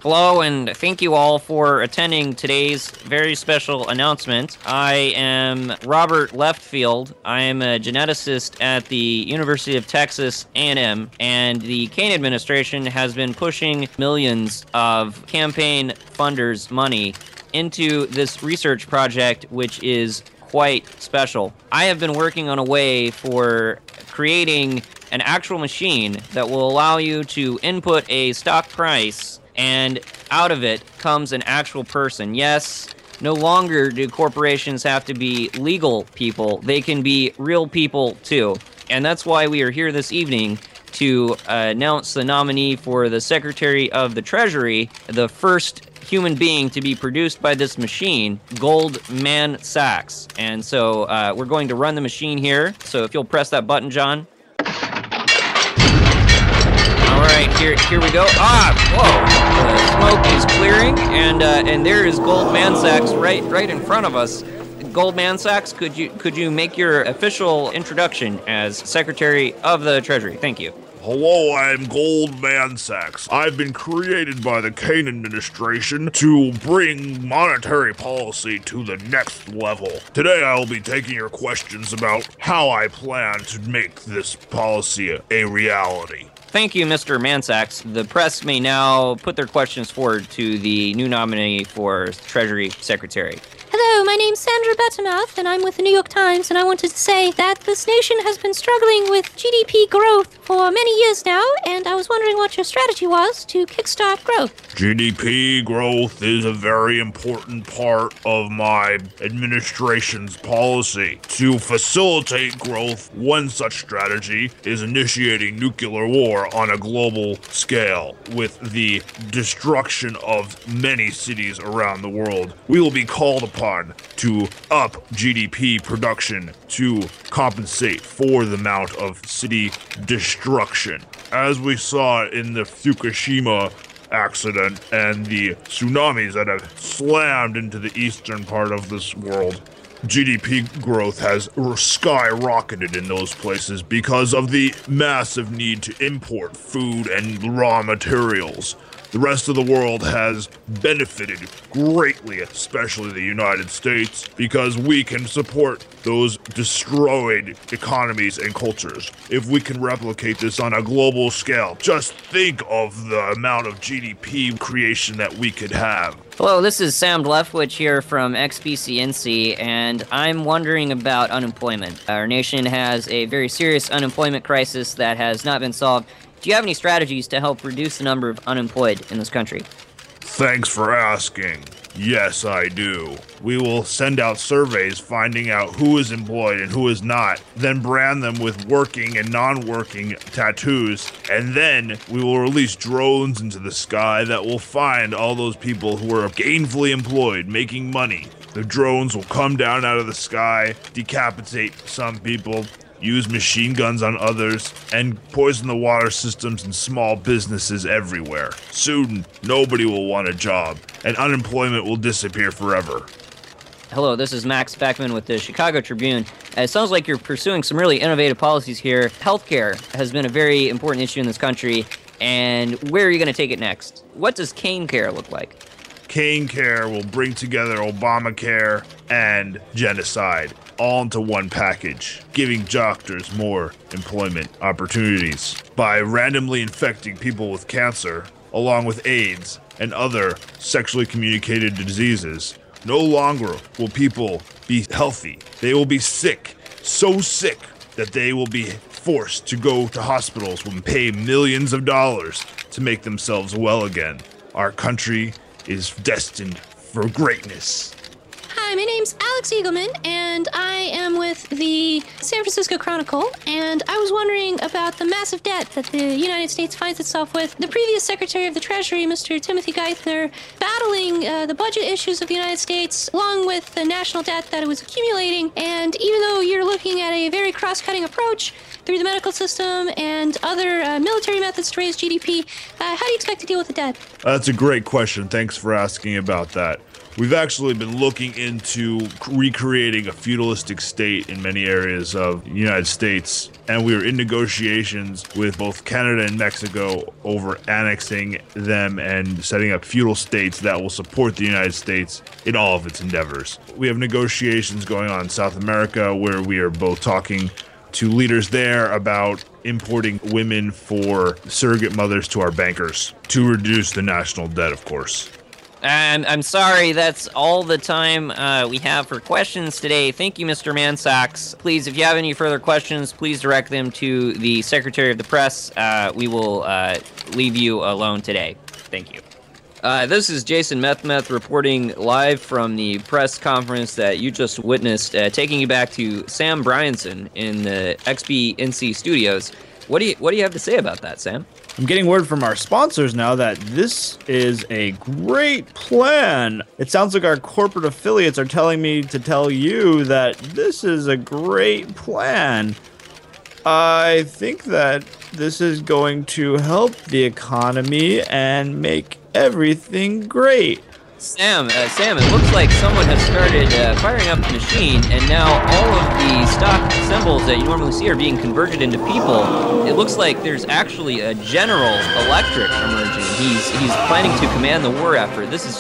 Hello, and thank you all for attending today's very special announcement. I am Robert Leftfield. I am a geneticist at the University of Texas A&M, and the Kane administration has been pushing millions of campaign funders' money into this research project, which is quite special. I have been working on a way for creating an actual machine that will allow you to input a stock price and out of it comes an actual person. Yes, no longer do corporations have to be legal people, they can be real people too. And that's why we are here this evening to uh, announce the nominee for the Secretary of the Treasury, the first human being to be produced by this machine, Goldman Sachs. And so uh, we're going to run the machine here. So if you'll press that button, John. Here here we go. Ah, whoa! The smoke is clearing, and uh, and there is Gold Mansacks right right in front of us. Gold Mansacks, could you could you make your official introduction as Secretary of the Treasury? Thank you. Hello, I'm Gold Mansax. I've been created by the Kane administration to bring monetary policy to the next level. Today, I'll be taking your questions about how I plan to make this policy a reality. Thank you, Mr. Mansax. The press may now put their questions forward to the new nominee for Treasury Secretary. Hello, my name's Sandra Bettermouth, and I'm with the New York Times, and I wanted to say that this nation has been struggling with GDP growth for many years now, and I was wondering what your strategy was to kickstart growth. GDP growth is a very important part of my administration's policy. To facilitate growth, one such strategy is initiating nuclear war on a global scale with the destruction of many cities around the world. We will be called upon to up GDP production to compensate for the amount of city destruction. As we saw in the Fukushima accident and the tsunamis that have slammed into the eastern part of this world. GDP growth has skyrocketed in those places because of the massive need to import food and raw materials. The rest of the world has benefited greatly, especially the United States, because we can support those destroyed economies and cultures. If we can replicate this on a global scale, just think of the amount of GDP creation that we could have. Hello, this is Sam Leftwich here from XBCNC, and I'm wondering about unemployment. Our nation has a very serious unemployment crisis that has not been solved. Do you have any strategies to help reduce the number of unemployed in this country? Thanks for asking. Yes, I do. We will send out surveys finding out who is employed and who is not, then brand them with working and non working tattoos, and then we will release drones into the sky that will find all those people who are gainfully employed, making money. The drones will come down out of the sky, decapitate some people, use machine guns on others, and poison the water systems and small businesses everywhere. Soon, nobody will want a job, and unemployment will disappear forever. Hello, this is Max Beckman with the Chicago Tribune. Uh, it sounds like you're pursuing some really innovative policies here. Healthcare has been a very important issue in this country, and where are you going to take it next? What does Kane Care look like? Kane Care will bring together Obamacare and genocide all into one package, giving doctors more employment opportunities. By randomly infecting people with cancer, along with AIDS and other sexually communicated diseases, no longer will people be healthy. They will be sick, so sick that they will be forced to go to hospitals and pay millions of dollars to make themselves well again. Our country is destined for greatness. Hi, my name's Alex Eagleman, and I am with the San Francisco Chronicle. And I was wondering about the massive debt that the United States finds itself with. The previous Secretary of the Treasury, Mr. Timothy Geithner, battling uh, the budget issues of the United States along with the national debt that it was accumulating. And even though you're looking at a very cross cutting approach through the medical system and other uh, military methods to raise GDP, uh, how do you expect to deal with the debt? That's a great question. Thanks for asking about that. We've actually been looking into recreating a feudalistic state in many areas of the United States, and we are in negotiations with both Canada and Mexico over annexing them and setting up feudal states that will support the United States in all of its endeavors. We have negotiations going on in South America where we are both talking to leaders there about importing women for surrogate mothers to our bankers to reduce the national debt, of course. I'm, I'm sorry, that's all the time uh, we have for questions today. Thank you, Mr. Mansax. Please, if you have any further questions, please direct them to the Secretary of the Press. Uh, we will uh, leave you alone today. Thank you. Uh, this is Jason Methmeth reporting live from the press conference that you just witnessed, uh, taking you back to Sam Bryanson in the XBNC studios. What do you What do you have to say about that, Sam? I'm getting word from our sponsors now that this is a great plan. It sounds like our corporate affiliates are telling me to tell you that this is a great plan. I think that this is going to help the economy and make everything great. Sam, uh, Sam, it looks like someone has started uh, firing up the machine, and now all of the stock symbols that you normally see are being converted into people. It looks like there's actually a General Electric emerging. He's he's planning to command the war effort. This is.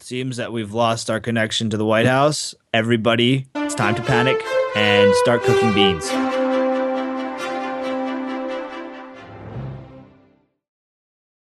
Seems that we've lost our connection to the White House. Everybody, it's time to panic and start cooking beans.